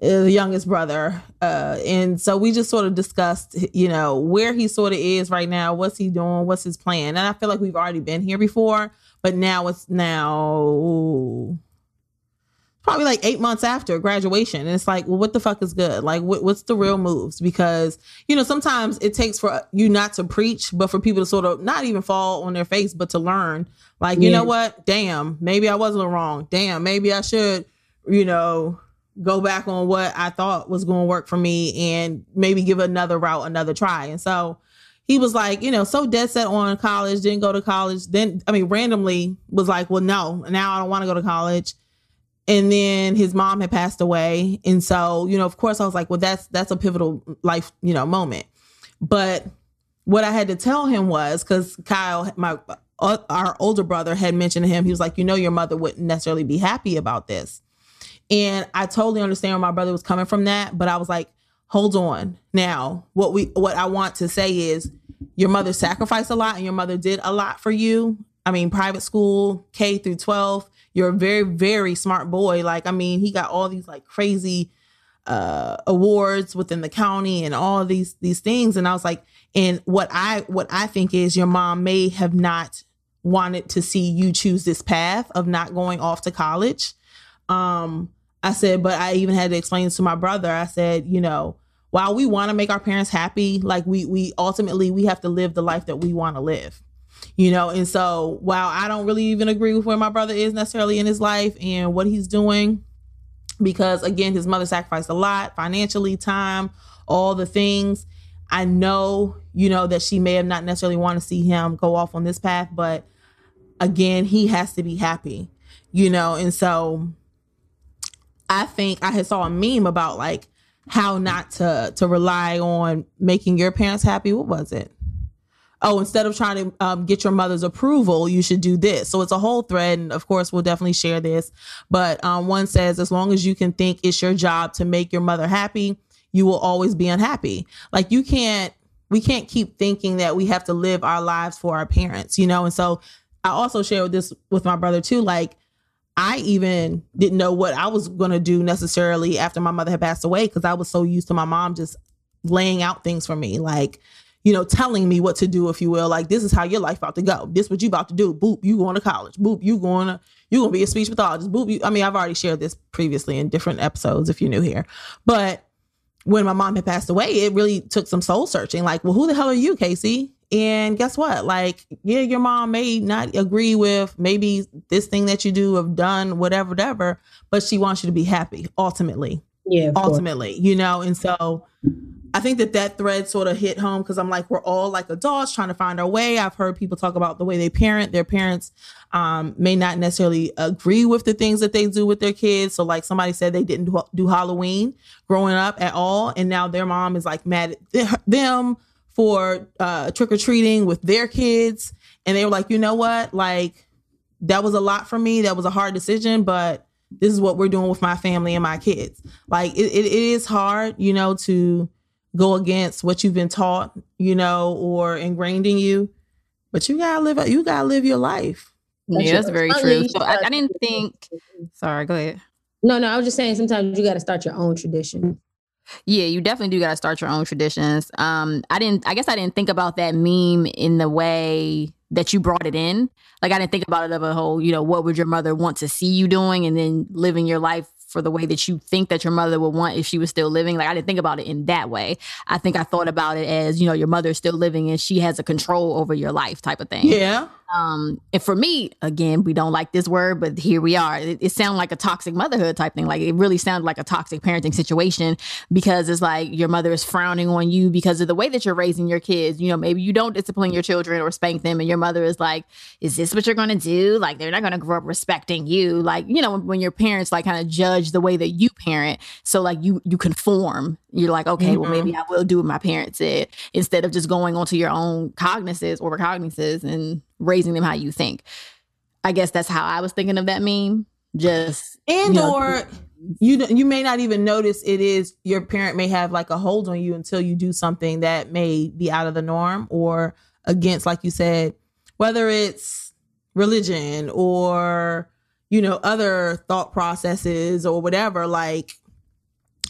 Speaker 2: the youngest brother. Uh, and so we just sort of discussed, you know, where he sort of is right now, what's he doing, what's his plan. And I feel like we've already been here before, but now it's now probably like eight months after graduation. And it's like, well, what the fuck is good? Like, what, what's the real moves? Because, you know, sometimes it takes for you not to preach, but for people to sort of not even fall on their face, but to learn, like, you
Speaker 6: Yeah.
Speaker 2: know what? Damn, maybe I wasn't wrong. Damn, maybe I should, you know, go back on what I thought was going to work for me and maybe give another route another try. And so he was like, you know, so dead set on college, didn't go to college. Then, I mean, randomly was like, well, no, now I don't want to go to college. And then his mom had passed away. And so, you know, of course I was like, well, that's, that's a pivotal life, you know, moment. But what I had to tell him was because Kyle, my, uh, our older brother had mentioned to him, he was like, you know, your mother wouldn't necessarily be happy about this. And I totally understand where my brother was coming from that, but I was like, hold on. Now, what we what I want to say is your mother sacrificed a lot and your mother did a lot for you. I mean, private school, K through 12. You're a very, very smart boy. Like, I mean, he got all these like crazy uh awards within the county and all these these things. And I was like, and what I what I think is your mom may have not wanted to see you choose this path of not going off to college. Um, I said, but I even had to explain this to my brother. I said, you know, while we want to make our parents happy, like we we ultimately we have to live the life that we want to live. You know, and so while I don't really even agree with where my brother is necessarily in his life and what he's doing, because again, his mother sacrificed a lot financially, time, all the things. I know, you know, that she may have not necessarily want to see him go off on this path, but again, he has to be happy, you know, and so I think I had saw a meme about like how not to to rely on making your parents happy. What was it? Oh, instead of trying to um, get your mother's approval, you should do this. So it's a whole thread, and of course, we'll definitely share this. But um, one says, as long as you can think it's your job to make your mother happy, you will always be unhappy. Like you can't, we can't keep thinking that we have to live our lives for our parents, you know. And so I also shared this with my brother too. Like I even didn't know what I was going to do necessarily after my mother had passed away because I was so used to my mom just laying out things for me, like, you know, telling me what to do, if you will. Like, this is how your life about to go. This is what you about to do. Boop, you going to college. Boop, you going to you gonna be a speech pathologist. Boop, you, I mean, I've already shared this previously in different episodes if you're new here, but when my mom had passed away, it really took some soul searching. Like, well, who the hell are you, Casey? And guess what? Like, yeah, your mom may not agree with maybe this thing that you do have done, whatever, whatever, but she wants you to be happy ultimately.
Speaker 6: Yeah, of course.
Speaker 2: ultimately, you know? And so I think that that thread sort of hit home because I'm like, we're all like adults trying to find our way. I've heard people talk about the way they parent. Their parents um, may not necessarily agree with the things that they do with their kids. So, like somebody said, they didn't do, do Halloween growing up at all, and now their mom is like mad at them for uh, trick or treating with their kids, and they were like, you know what, like that was a lot for me. That was a hard decision, but this is what we're doing with my family and my kids. Like it, it, it is hard, you know, to go against what you've been taught, you know, or ingrained in you. But you gotta live. You gotta live your life.
Speaker 1: yeah, that's very true. So I, I didn't think. Sorry, go ahead.
Speaker 6: No, no, I was just saying sometimes you got to start your own tradition.
Speaker 1: Yeah, you definitely do got to start your own traditions. Um, I didn't. I guess I didn't think about that meme in the way that you brought it in. Like I didn't think about it of a whole. You know, what would your mother want to see you doing, and then living your life for the way that you think that your mother would want if she was still living. Like I didn't think about it in that way. I think I thought about it as you know your mother is still living and she has a control over your life type of thing.
Speaker 2: Yeah.
Speaker 1: Um, and for me, again, we don't like this word, but here we are. It, it sounded like a toxic motherhood type thing. Like it really sounds like a toxic parenting situation because it's like your mother is frowning on you because of the way that you're raising your kids. You know, maybe you don't discipline your children or spank them, and your mother is like, "Is this what you're going to do?" Like they're not going to grow up respecting you. Like you know, when, when your parents like kind of judge the way that you parent, so like you you conform. You're like, okay, well maybe I will do what my parents said instead of just going onto your own cognizance or recognizances and raising them how you think. I guess that's how I was thinking of that meme. Just
Speaker 2: and
Speaker 1: you know,
Speaker 2: or you you may not even notice it is your parent may have like a hold on you until you do something that may be out of the norm or against like you said whether it's religion or you know other thought processes or whatever like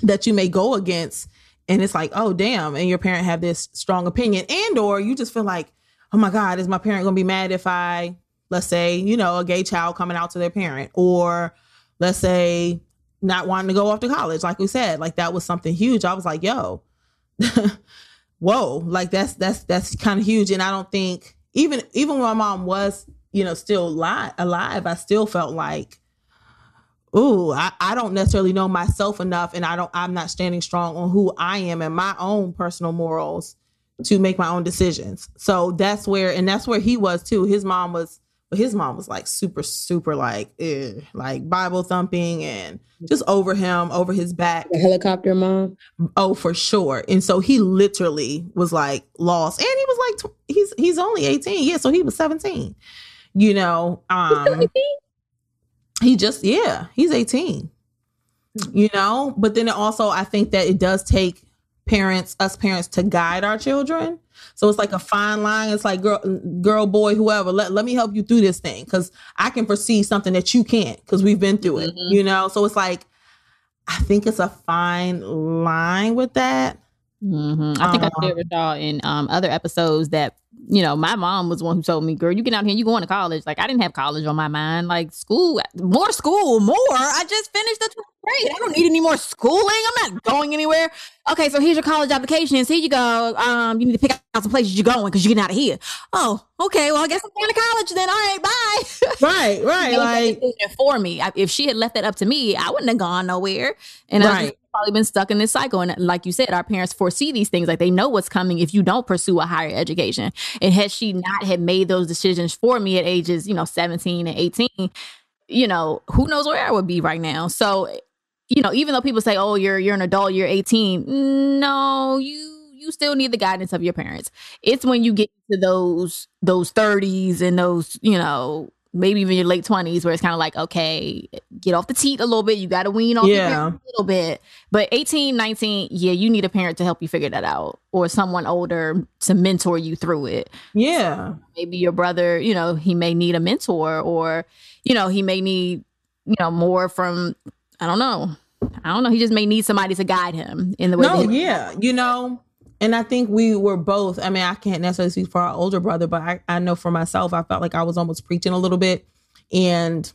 Speaker 2: that you may go against and it's like oh damn and your parent have this strong opinion and or you just feel like oh my god is my parent going to be mad if i let's say you know a gay child coming out to their parent? Or let's say not wanting to go off to college like we said like that was something huge. I was like yo whoa like that's that's that's kind of huge. And i don't think even even when my mom was you know still alive alive i still felt like ooh I, I don't necessarily know myself enough and i don't i'm not standing strong on who i am and my own personal morals to make my own decisions so that's where and that's where he was too his mom was but his mom was like super super like eh, like bible thumping and just over him over his back
Speaker 6: The helicopter mom.
Speaker 2: Oh, for sure. And so he literally was like lost. And he was like tw- he's he's only 18. Yeah, so he was 17. You know, um he just yeah, he's 18. You know, but then it also I think that it does take parents us parents to guide our children. So it's like a fine line. It's like girl girl boy whoever, let let me help you through this thing cuz I can foresee something that you can't cuz we've been through it, mm-hmm. you know? So it's like I think it's a fine line with that.
Speaker 1: Hmm I think I shared with y'all in um, other episodes that you know my mom was the one who told me, "Girl, you get out here, and you going to college." Like I didn't have college on my mind. Like school, more school, more. I just finished the 12th grade. I don't need any more schooling. I'm not going anywhere. Okay, so here's your college applications. Here you go. Um, you need to pick out some places you're going because you're getting out of here. Oh, okay. Well, I guess I'm going to college then. All right, bye.
Speaker 2: Right, right.
Speaker 1: That was the
Speaker 2: Like,
Speaker 1: for me. I, if she had left that up to me, I wouldn't have gone nowhere, and
Speaker 2: Right.
Speaker 1: Probably been stuck in this cycle. And like you said, our parents foresee these things; like they know what's coming if you don't pursue a higher education. And had she not had made those decisions for me at ages, you know, seventeen and eighteen, you know, who knows where I would be right now. So, you know, even though people say, "Oh, you're you're an adult, you're 18," no, you you still need the guidance of your parents. It's when you get to those those 30s and those, you know, maybe even your late 20s where it's kind of like, okay, get off the teat a little bit. You got to wean off
Speaker 2: Yeah.
Speaker 1: a little bit. But 18, 19, yeah, you need a parent to help you figure that out or someone older to mentor you through it
Speaker 2: yeah.
Speaker 1: maybe your brother, you know, he may need a mentor or, you know, he may need, you know, more from, I don't know. I don't know. He just may need somebody to guide him in the way.
Speaker 2: No,
Speaker 1: that he-
Speaker 2: yeah. You know, and I think we were both, I mean, I can't necessarily speak for our older brother, but I, I know for myself, I felt like I was almost preaching a little bit. And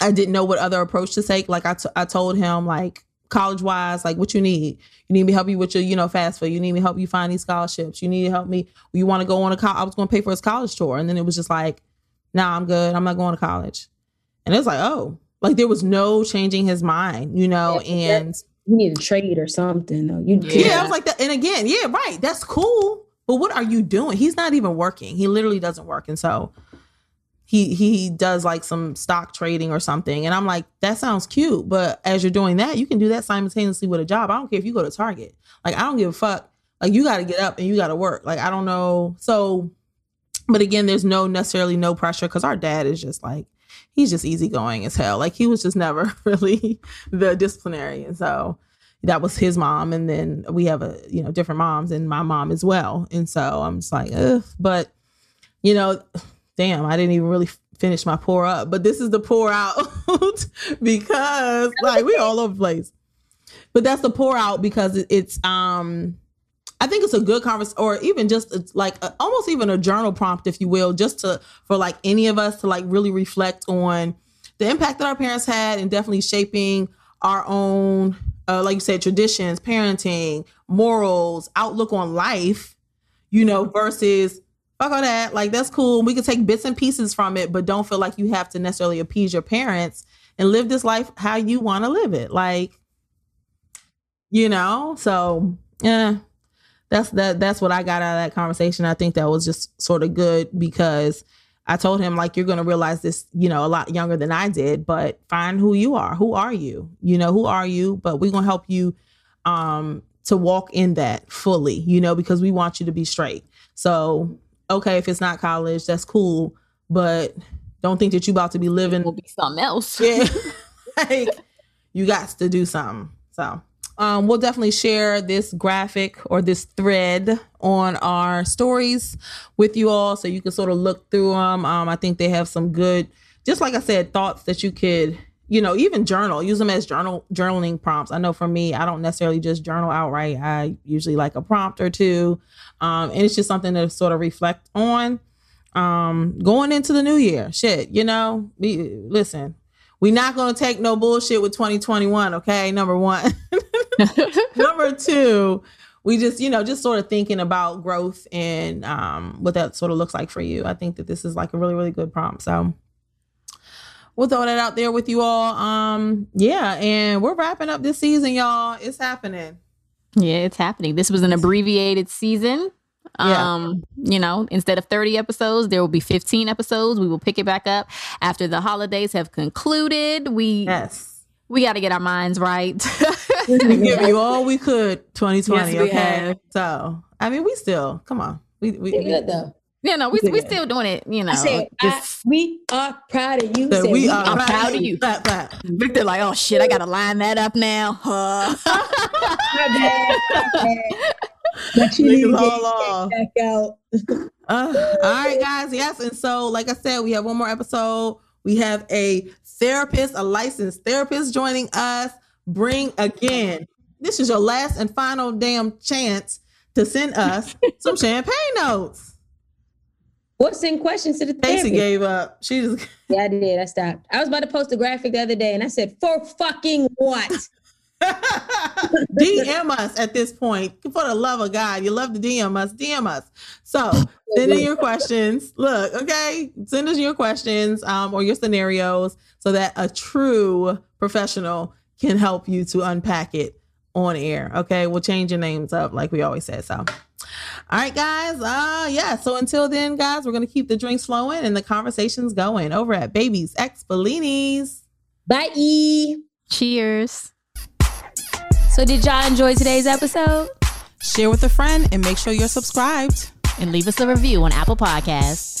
Speaker 2: I didn't know what other approach to take. Like I, t- I told him, like, college wise, like what you need. You need me help you with your, you know, FAFSA. You need me help you find these scholarships. You need to help me. You want to go on a college. I was going to pay for his college tour. And then it was just like, nah, I'm good. I'm not going to college. And it was like, oh, like there was no changing his mind, you know,
Speaker 6: Yeah,
Speaker 2: and
Speaker 6: You need a trade or something. Though. You
Speaker 2: yeah.
Speaker 1: Yeah.
Speaker 2: I was like that. And again, yeah, right. That's cool. But what are you doing? He's not even working. He literally doesn't work. And so he he does like some stock trading or something. And I'm like, that sounds cute. But as you're doing that, you can do that simultaneously with a job. I don't care if you go to Target. Like, I don't give a fuck. Like, you got to get up and you got to work. Like, I don't know. So, but again, there's no necessarily no pressure because our dad is just like, he's just easygoing as hell. Like, he was just never really the disciplinarian. So, that was his mom and then we have a you know different moms and my mom as well and so i'm just like Ugh. but you know damn i didn't even really finish my pour up but this is the pour out because like we're all over the place but that's the pour out because it's um I think it's a good conversation, or even just it's like a, almost even a journal prompt, if you will, just to for like any of us to like really reflect on the impact that our parents had and definitely shaping our own, uh, like you said, traditions, parenting, morals, outlook on life, you know, mm-hmm. versus fuck all that. Like that's cool. We can take bits and pieces from it, but don't feel like you have to necessarily appease your parents and live this life how you want to live it. Like, you know, so yeah, that's that. That's what I got out of that conversation. I think that was just sort of good because I told him like you're going to realize this, you know, a lot younger than I did, but find who you are. Who are you? You know, who are you? But we're going to help you um to walk in that fully, you know, because we want you to be straight. So, okay, if it's not college, that's cool, but don't think that you about to be living
Speaker 1: will be something else.
Speaker 2: yeah. like you got to do something. So um, we'll definitely share this graphic or this thread on our stories with you all so you can sort of look through them. Um, I think they have some good, just like I said, thoughts that you could, you know, even journal, use them as journal journaling prompts. I know for me, I don't necessarily just journal outright. I usually like a prompt or two. Um, and it's just something to sort of reflect on um going into the new year shit you know we listen we're not gonna take no bullshit with 2021 okay number one number two we just you know just sort of thinking about growth and um what that sort of looks like for you i think that this is like a really really good prompt so we'll throw that out there with you all um yeah and we're wrapping up this season y'all it's happening
Speaker 1: Yeah, it's happening. This was an abbreviated season.
Speaker 2: Yeah.
Speaker 1: Um, you know, instead of 30 episodes, there will be 15 episodes. We will pick it back up after the holidays have concluded. We
Speaker 2: yes
Speaker 1: we got to get our minds right.
Speaker 2: we give you all we could 2020
Speaker 1: Yes, we
Speaker 2: okay
Speaker 1: have.
Speaker 2: so i mean we still come on we, we,
Speaker 6: You're
Speaker 2: we
Speaker 6: good though.
Speaker 1: you know, we
Speaker 2: Yeah.
Speaker 1: we still doing it, you know.
Speaker 6: I said, I, we are proud of you. Said
Speaker 2: we are
Speaker 1: I'm proud of you.
Speaker 2: Clap, clap.
Speaker 1: Victor like, "Oh shit, I got to line that up now." Huh.
Speaker 6: My bad, my bad. But you need to get back out.
Speaker 2: Uh, all right, guys. Yes. And so, like I said, we have one more episode. We have a therapist, a licensed therapist joining us. Bring again, this is your last and final damn chance to send us some champagne notes.
Speaker 6: What's in questions to the
Speaker 2: Casey gave up. She just
Speaker 6: Yeah, I did. I stopped. I was about to post a graphic the other day and I said, for fucking what?
Speaker 2: DM us at this point. For the love of God, you love to DM us. DM us. So send in your questions. Look, okay, send us your questions um, or your scenarios so that a true professional can help you to unpack it on air. Okay, we'll change your names up like we always said. So, all right, guys. Uh, yeah. So until then, guys, we're gonna keep the drinks flowing and the conversations going over at Babies X Bellinis.
Speaker 6: Bye.
Speaker 1: Cheers.
Speaker 9: So, did y'all enjoy today's episode?
Speaker 2: Share with a friend and make sure you're subscribed.
Speaker 1: And leave us a review on Apple Podcasts.